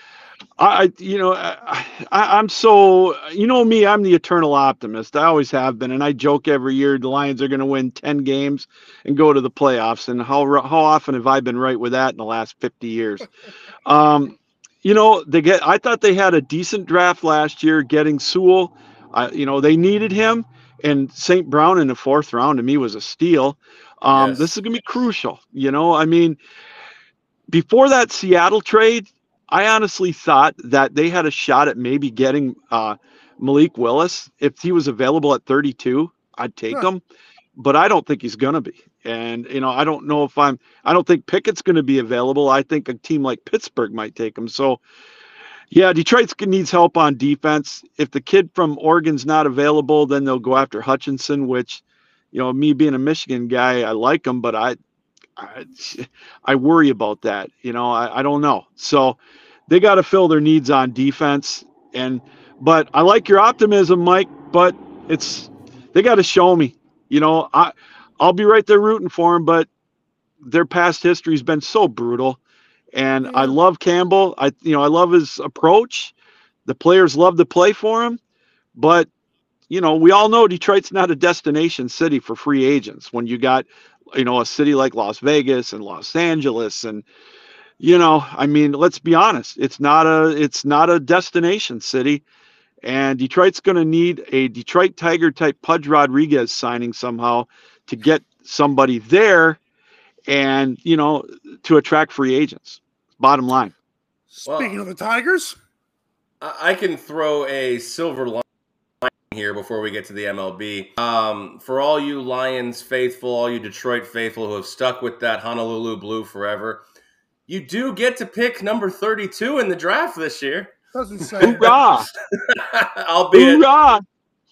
I, you know, I, I'm so, you know me, I'm the eternal optimist. I always have been, and I joke every year the Lions are going to win ten games and go to the playoffs. And how how often have I been right with that in the last fifty years? Um, you know, they get. I thought they had a decent draft last year, getting Sewell. I, you know, they needed him, and St. Brown in the fourth round to me was a steal. Um, yes. This is going to be crucial. You know, I mean, before that Seattle trade, I honestly thought that they had a shot at maybe getting uh, Malik Willis if he was available at 32. I'd take huh. him, but I don't think he's gonna be. And you know, I don't know if I'm. I don't think Pickett's going to be available. I think a team like Pittsburgh might take him. So, yeah, Detroit needs help on defense. If the kid from Oregon's not available, then they'll go after Hutchinson. Which, you know, me being a Michigan guy, I like him, but I I, I worry about that. You know, I, I don't know. So they got to fill their needs on defense. And but I like your optimism, Mike. But it's they got to show me. You know, I I'll be right there rooting for them, but their past history's been so brutal. And I love Campbell. I you know I love his approach. The players love to play for him, but you know, we all know Detroit's not a destination city for free agents. When you got, you know, a city like Las Vegas and Los Angeles and you know, I mean, let's be honest, it's not a it's not a destination city. And Detroit's going to need a Detroit Tiger type Pudge Rodriguez signing somehow to get somebody there and, you know, to attract free agents. Bottom line. Speaking well, of the Tigers, I can throw a silver line here before we get to the MLB. Um, for all you Lions faithful, all you Detroit faithful who have stuck with that Honolulu blue forever, you do get to pick number 32 in the draft this year. Doesn't say. Hoorah! albeit, Hoorah!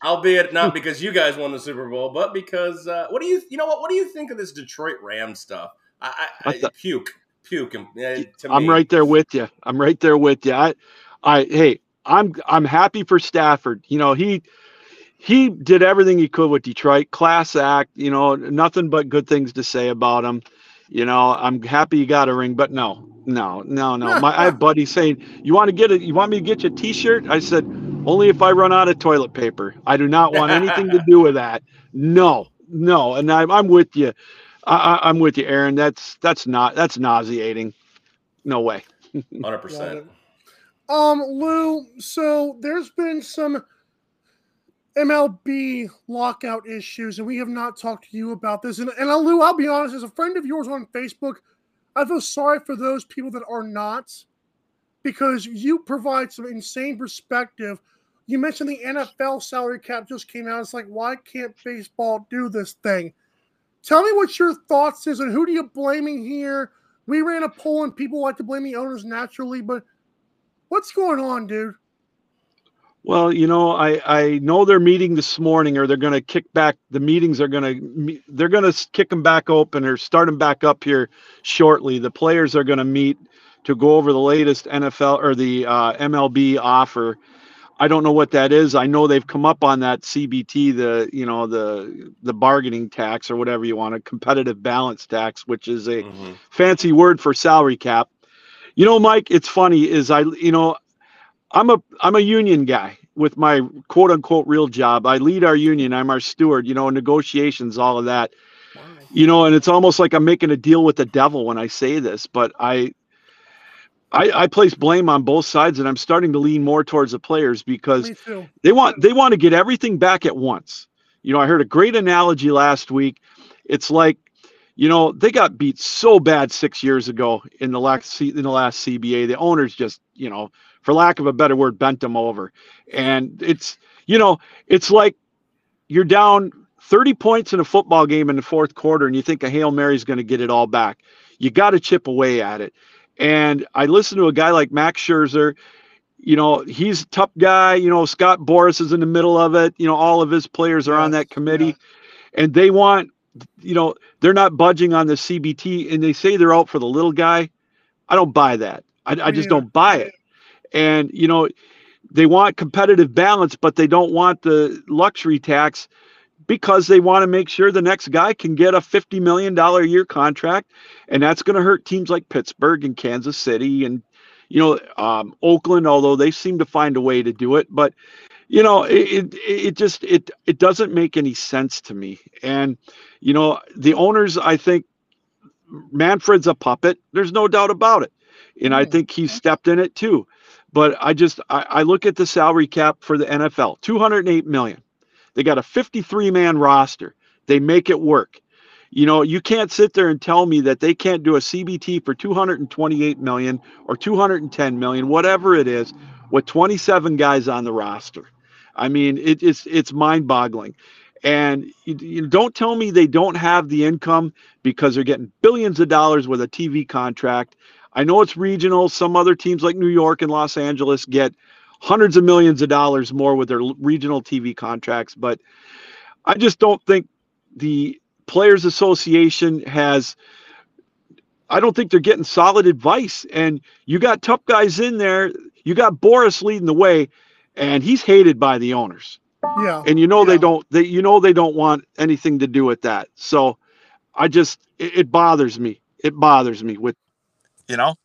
albeit not because you guys won the Super Bowl, but because uh, what do you you know what what do you think of this Detroit Ram stuff? I, I, I puke puke. Uh, I'm right there with you. I'm right there with you. I, I hey, I'm I'm happy for Stafford. You know he he did everything he could with Detroit. Class act. You know nothing but good things to say about him. You know I'm happy you got a ring, but no, no, no, no. My I have buddies saying, "You want to get it? You want me to get you a T-shirt?" I said, "Only if I run out of toilet paper. I do not want anything to do with that. No, no." And I'm I'm with you. I, am with you, Aaron. That's that's not that's nauseating. No way. Hundred percent. Um, Lou. So there's been some MLB lockout issues, and we have not talked to you about this. And, and Lou, I'll be honest, as a friend of yours on Facebook, I feel sorry for those people that are not because you provide some insane perspective. You mentioned the NFL salary cap just came out. It's like, why can't baseball do this thing? Tell me what your thoughts is and who do you blaming here? We ran a poll and people like to blame the owners naturally, but what's going on, dude? Well, you know, I I know they're meeting this morning, or they're going to kick back. The meetings are going to they're going to kick them back open or start them back up here shortly. The players are going to meet to go over the latest NFL or the uh, MLB offer. I don't know what that is. I know they've come up on that CBT, the you know the the bargaining tax or whatever you want, a competitive balance tax, which is a mm-hmm. fancy word for salary cap. You know, Mike, it's funny is I you know I'm a I'm a union guy with my quote unquote real job. I lead our union. I'm our steward. You know, negotiations, all of that. You know, and it's almost like I'm making a deal with the devil when I say this, but I I, I place blame on both sides, and I'm starting to lean more towards the players because they want they want to get everything back at once. You know, I heard a great analogy last week. It's like, you know, they got beat so bad six years ago in the last in the last CBA. The owners just, you know, for lack of a better word, bent them over. And it's, you know, it's like you're down 30 points in a football game in the fourth quarter and you think a Hail Mary is going to get it all back. You got to chip away at it. And I listen to a guy like Max Scherzer. You know, he's a tough guy. You know, Scott Boras is in the middle of it. You know, all of his players are yes, on that committee. Yeah. And they want, you know, they're not budging on the CBT and they say they're out for the little guy. I don't buy that. I, I just don't buy it. And, you know, they want competitive balance, but they don't want the luxury tax because they want to make sure the next guy can get a $50 million a year contract. And that's going to hurt teams like Pittsburgh and Kansas City and, you know, um, Oakland, although they seem to find a way to do it. But, you know, it, it, it just, it, it doesn't make any sense to me. And, you know, the owners, I think Manfred's a puppet. There's no doubt about it. And I think he's stepped in it too. But I just I, I look at the salary cap for the NFL, 208 million. They got a 53 man roster. They make it work. You know, you can't sit there and tell me that they can't do a CBT for 228 million or 210 million, whatever it is, with 27 guys on the roster. I mean, it, it's it's mind-boggling. And you, you, don't tell me they don't have the income because they're getting billions of dollars with a TV contract I know it's regional. Some other teams like New York and Los Angeles get hundreds of millions of dollars more with their regional TV contracts, but I just don't think the Players Association has. I don't think they're getting solid advice. And you got tough guys in there. You got Boras leading the way, and he's hated by the owners. Yeah. And you know yeah. they don't. They you know they don't want anything to do with that. So I just it, it bothers me. It bothers me with you know?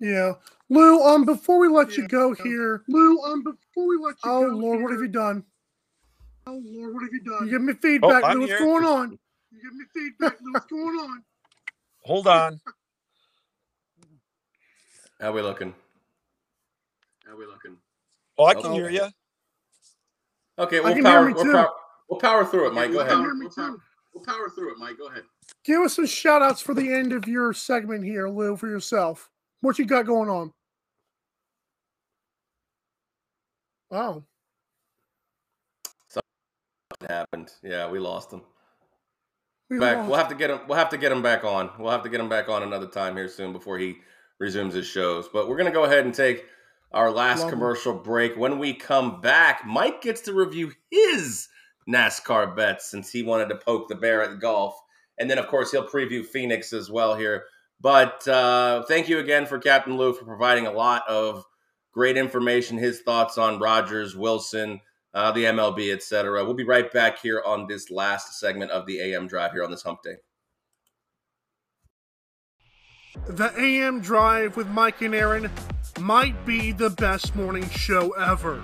Yeah. Lou, um, before we let yeah. you go here, Lou, um, before we let you go. oh, go, Lord, here. what have you done? Oh Lord, what have you done? You give me feedback. Oh, what's going on? You give me feedback. Lou. what's going on? Hold on. How we looking? How we looking? Oh, I can oh, hear you. Okay, we'll power, we'll power, we'll power through it, Mike. Go ahead. We'll power, we'll power through it, Mike. Go ahead. Give us some shout outs for the end of your segment here, Lou, for yourself. What you got going on? Oh. Something happened. Yeah, we lost him. We back. Lost. We'll have to get him. We'll have to get him back on. We'll have to get him back on another time here soon before he resumes his shows. But we're gonna go ahead and take our last Love commercial him. break. When we come back, Mike gets to review his NASCAR bets since he wanted to poke the bear at golf, and then of course he'll preview Phoenix as well here. But uh, thank you again for Captain Lou for providing a lot of great information, his thoughts on Rodgers, Wilson, uh, the MLB, etc. We'll be right back here on this last segment of the AM Drive here on this Hump Day. The AM Drive with Mike and Aaron might be the best morning show ever.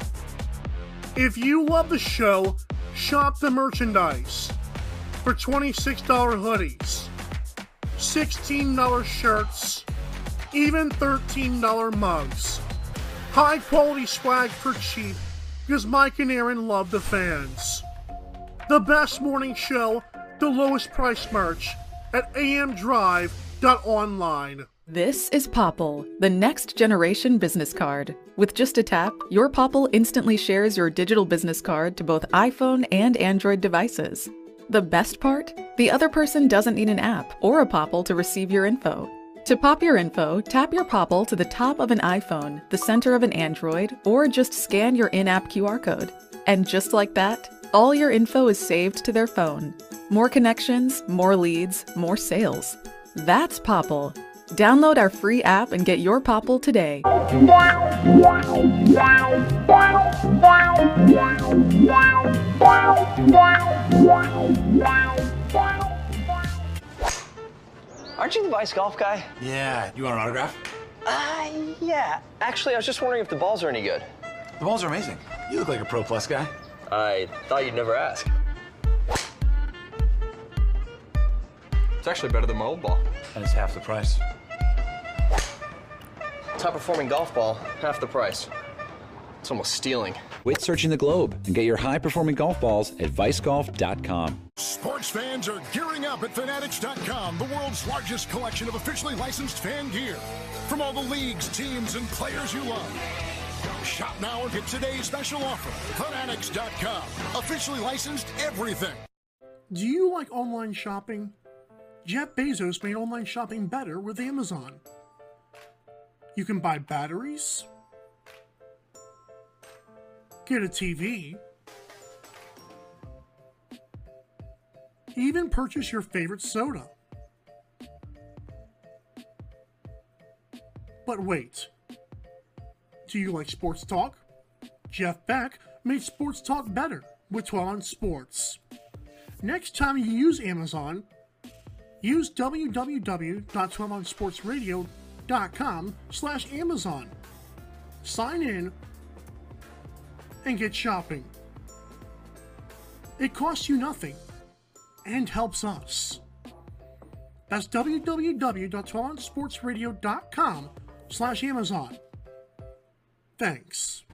If you love the show, shop the merchandise for $26 hoodies, $16 shirts, even $13 mugs. High quality swag for cheap because Mike and Aaron love the fans. The best morning show, the lowest price merch at amdrive.online. This is Popl, the next generation business card. With just a tap, your Popl instantly shares your digital business card to both iPhone and Android devices. The best part? The other person doesn't need an app or a Popl to receive your info. To pop your info, tap your Popl to the top of an iPhone, the center of an Android, or just scan your in app QR code. And just like that, all your info is saved to their phone. More connections, more leads, more sales. That's Popl. Download our free app and get your Popl today. Aren't you the Vice Golf guy? Yeah. You want an autograph? Uh, yeah. Actually, I was just wondering if the balls are any good. The balls are amazing. You look like a Pro Plus guy. I thought you'd never ask. It's actually better than my old ball. And it's half the price. Top performing golf ball, half the price. It's almost stealing. Quit searching the globe and get your high performing golf balls at vicegolf.com. Sports fans are gearing up at Fanatics.com, the world's largest collection of officially licensed fan gear. From all the leagues, teams, and players you love. Shop now and get today's special offer. Fanatics.com, officially licensed everything. Do you like online shopping? Jeff Bezos made online shopping better with Amazon. You can buy batteries, get a TV, even purchase your favorite soda. But wait, do you like sports talk? Jeff Beck made sports talk better with 12 on Sports. Next time you use Amazon, use www.12onsportsradio.com slash Amazon. Sign in and get shopping. It costs you nothing and helps us. That's www.12onsportsradio.com slash Amazon. Thanks.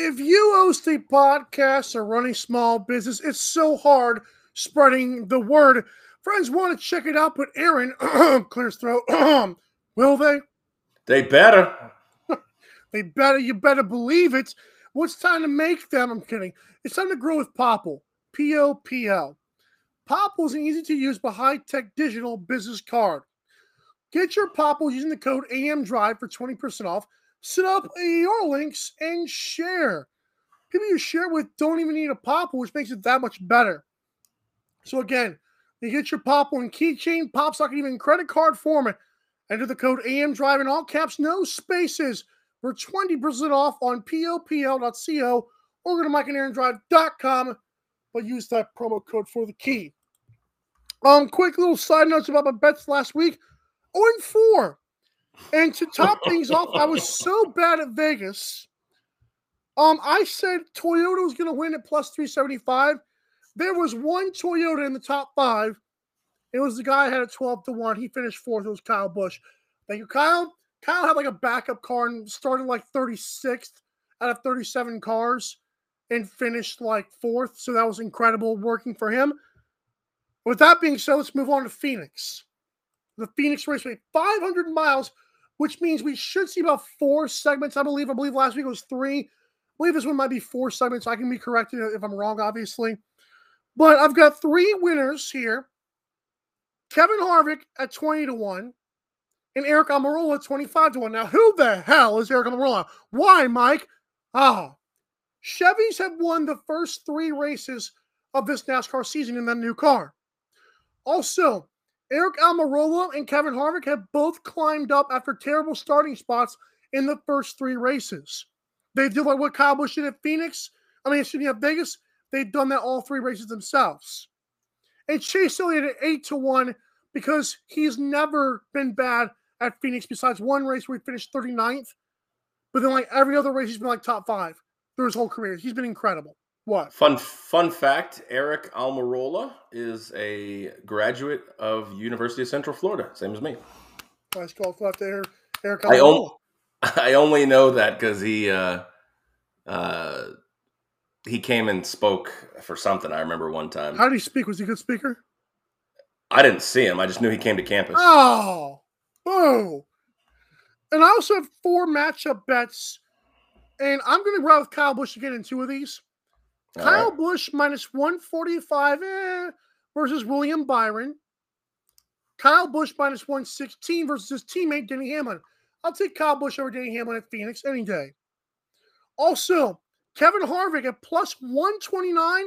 If you host a podcast or run a small business, it's so hard spreading the word. Friends want to check it out, but Aaron clears throat. Will they? They better. they better. You better believe it. What's time to make them? I'm kidding. It's time to grow with Popl. P O P L. Popl is an easy to use but high tech digital business card. Get your Popl using the code AM Drive for 20% off. Set up your links and share. People you share with don't even need a Popl, which makes it that much better. So again, you get your pop on keychain, pop socket, even credit card format. Enter the code AM Drive in all caps, no spaces, for 20% off on popl.co or go to mikeandaarondrive.com, but use that promo code for the key. Um, quick little side notes about my bets last week. 0 and 4. And to top things off, I was so bad at Vegas. Um, I said Toyota was going to win at plus 375. There was one Toyota in the top five. It was the guy I had at 12 to 1. He finished fourth. It was Kyle Busch. Thank you, Kyle. Kyle had like a backup car and started like 36th out of 37 cars and finished like fourth. So that was incredible working for him. With that being said, let's move on to Phoenix. The Phoenix Raceway, 500 miles, which means we should see about four segments. I believe. I believe last week was three. I believe this one might be four segments. I can be corrected if I'm wrong, obviously. But I've got three winners here. Kevin Harvick at 20 to 1 and Aric Almirola at 25 to 1. Now, who the hell is Aric Almirola? Why, Mike? Ah, Chevys have won the first three races of this NASCAR season in that new car. Also, Aric Almirola and Kevin Harvick have both climbed up after terrible starting spots in the first three races. They did like what Kyle Busch did at Phoenix. I mean, excuse me, at Vegas. They've done that all three races themselves. And Chase Elliott at eight to one because he's never been bad at Phoenix besides one race where he finished 39th. But then, like every other race, he's been like top five through his whole career. He's been incredible. What? Fun fun fact: Aric Almirola is a graduate of University of Central Florida, same as me. Nice call left there, Aric I, on, I only know that because he uh, uh, he came and spoke for something. I remember one time. How did he speak? Was he a good speaker? I didn't see him. I just knew he came to campus. Oh, oh! And I also have four matchup bets, and I'm going to ride with Kyle to get in two of these. Kyle right. Busch minus 145 eh, versus William Byron. Kyle Busch minus 116 versus his teammate Denny Hamlin. I'll take Kyle Busch over Denny Hamlin at Phoenix any day. Also, Kevin Harvick at plus 129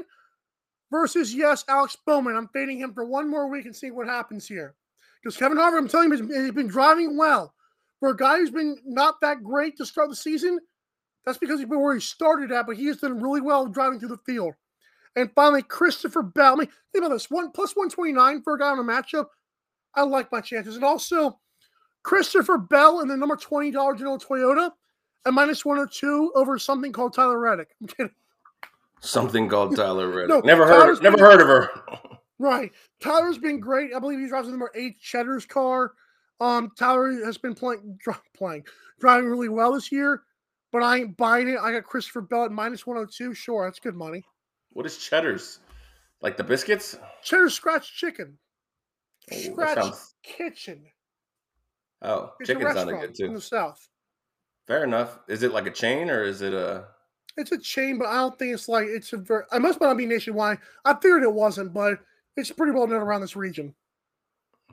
versus, yes, Alex Bowman. I'm fading him for one more week and see what happens here. Because Kevin Harvick, I'm telling you, he's been driving well. For a guy who's been not that great to start the season, that's because he's been where he started at, but he has done really well driving through the field. And finally, Christopher Bell. I mean, think about this: one plus one twenty nine for a guy on a matchup. I like my chances, and also Christopher Bell and the number twenty dollar General Toyota at minus one hundred oh two over something called Tyler Reddick. I'm kidding. Something called Tyler Reddick. no, never Tyler's heard. Never been, heard of her. right, Tyler's been great. I believe he drives the number eight Cheddar's car. Um, Tyler has been playing, playing, driving really well this year but I ain't buying it. I got Christopher Bell at minus 102. Sure, that's good money. What is Cheddar's? Like the biscuits? Cheddar's Scratch Chicken. Oh, scratch sounds... Kitchen. Oh, it's chicken sounded good too. In the South. Fair enough. Is it like a chain or is it a? It's a chain, but I don't think it's like it's a very. I must not be nationwide. I figured it wasn't, but it's pretty well known around this region.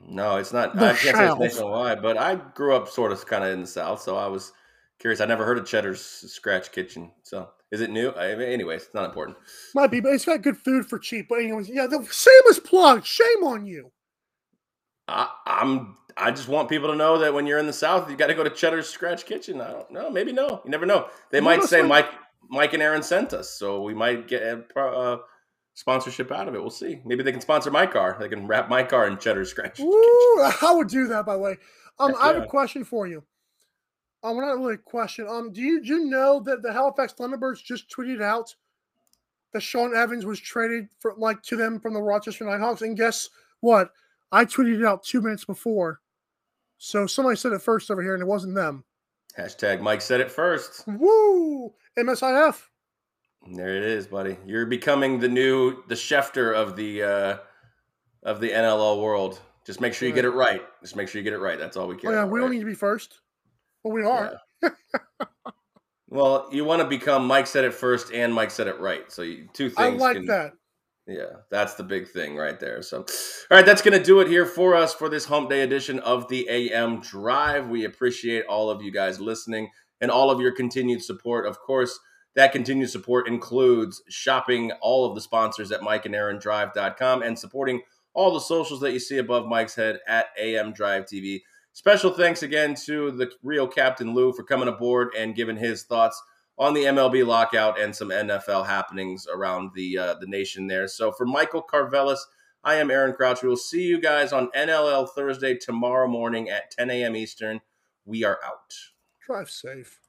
No, it's not. The I can't South. say it's nationwide, but I grew up sort of kind of in the South, so I was Curious. I never heard of Cheddar's Scratch Kitchen. So is it new? I mean, anyways, it's not important. Might be, but it's got good food for cheap. But anyways, yeah, the shameless plug. Shame on you. I, I'm. I just want people to know that when you're in the South, you got to go to Cheddar's Scratch Kitchen. I don't know. Maybe no. You never know. They you might say Mike, Mike and Aaron sent us, so we might get a uh, sponsorship out of it. We'll see. Maybe they can sponsor my car. They can wrap my car in Cheddar's Scratch. Ooh, I would do that. By the way, um, I have a question for you. Um, well, not really a question. Um, do you do you know that the Halifax Thunderbirds just tweeted out that Sean Evans was traded for like to them from the Rochester Nighthawks? And guess what? I tweeted it out two minutes before. So somebody said it first over here, and it wasn't them. Hashtag Mike said it first. Woo! MSIF. There it is, buddy. You're becoming the new the Schefter of the uh of the NLL world. Just make sure you get it right. Just make sure you get it right. That's all we care. Oh yeah, about, we right? don't need to be first. Well, we are. Yeah. well, you want to become Mike said it first and Mike said it right. So you, two things. I like can, that. Yeah, that's the big thing right there. So, all right, that's going to do it here for us for this hump day edition of the AM Drive. We appreciate all of you guys listening and all of your continued support. Of course, that continued support includes shopping all of the sponsors at mikeandaarondrive.com and supporting all the socials that you see above Mike's head at AM Drive TV. Special thanks again to the real Captain Lou for coming aboard and giving his thoughts on the MLB lockout and some NFL happenings around the uh, the nation there. So for Michael Carvelis, I am Aaron Crouch. We will see you guys on NLL Thursday tomorrow morning at 10 a.m. Eastern. We are out. Drive safe.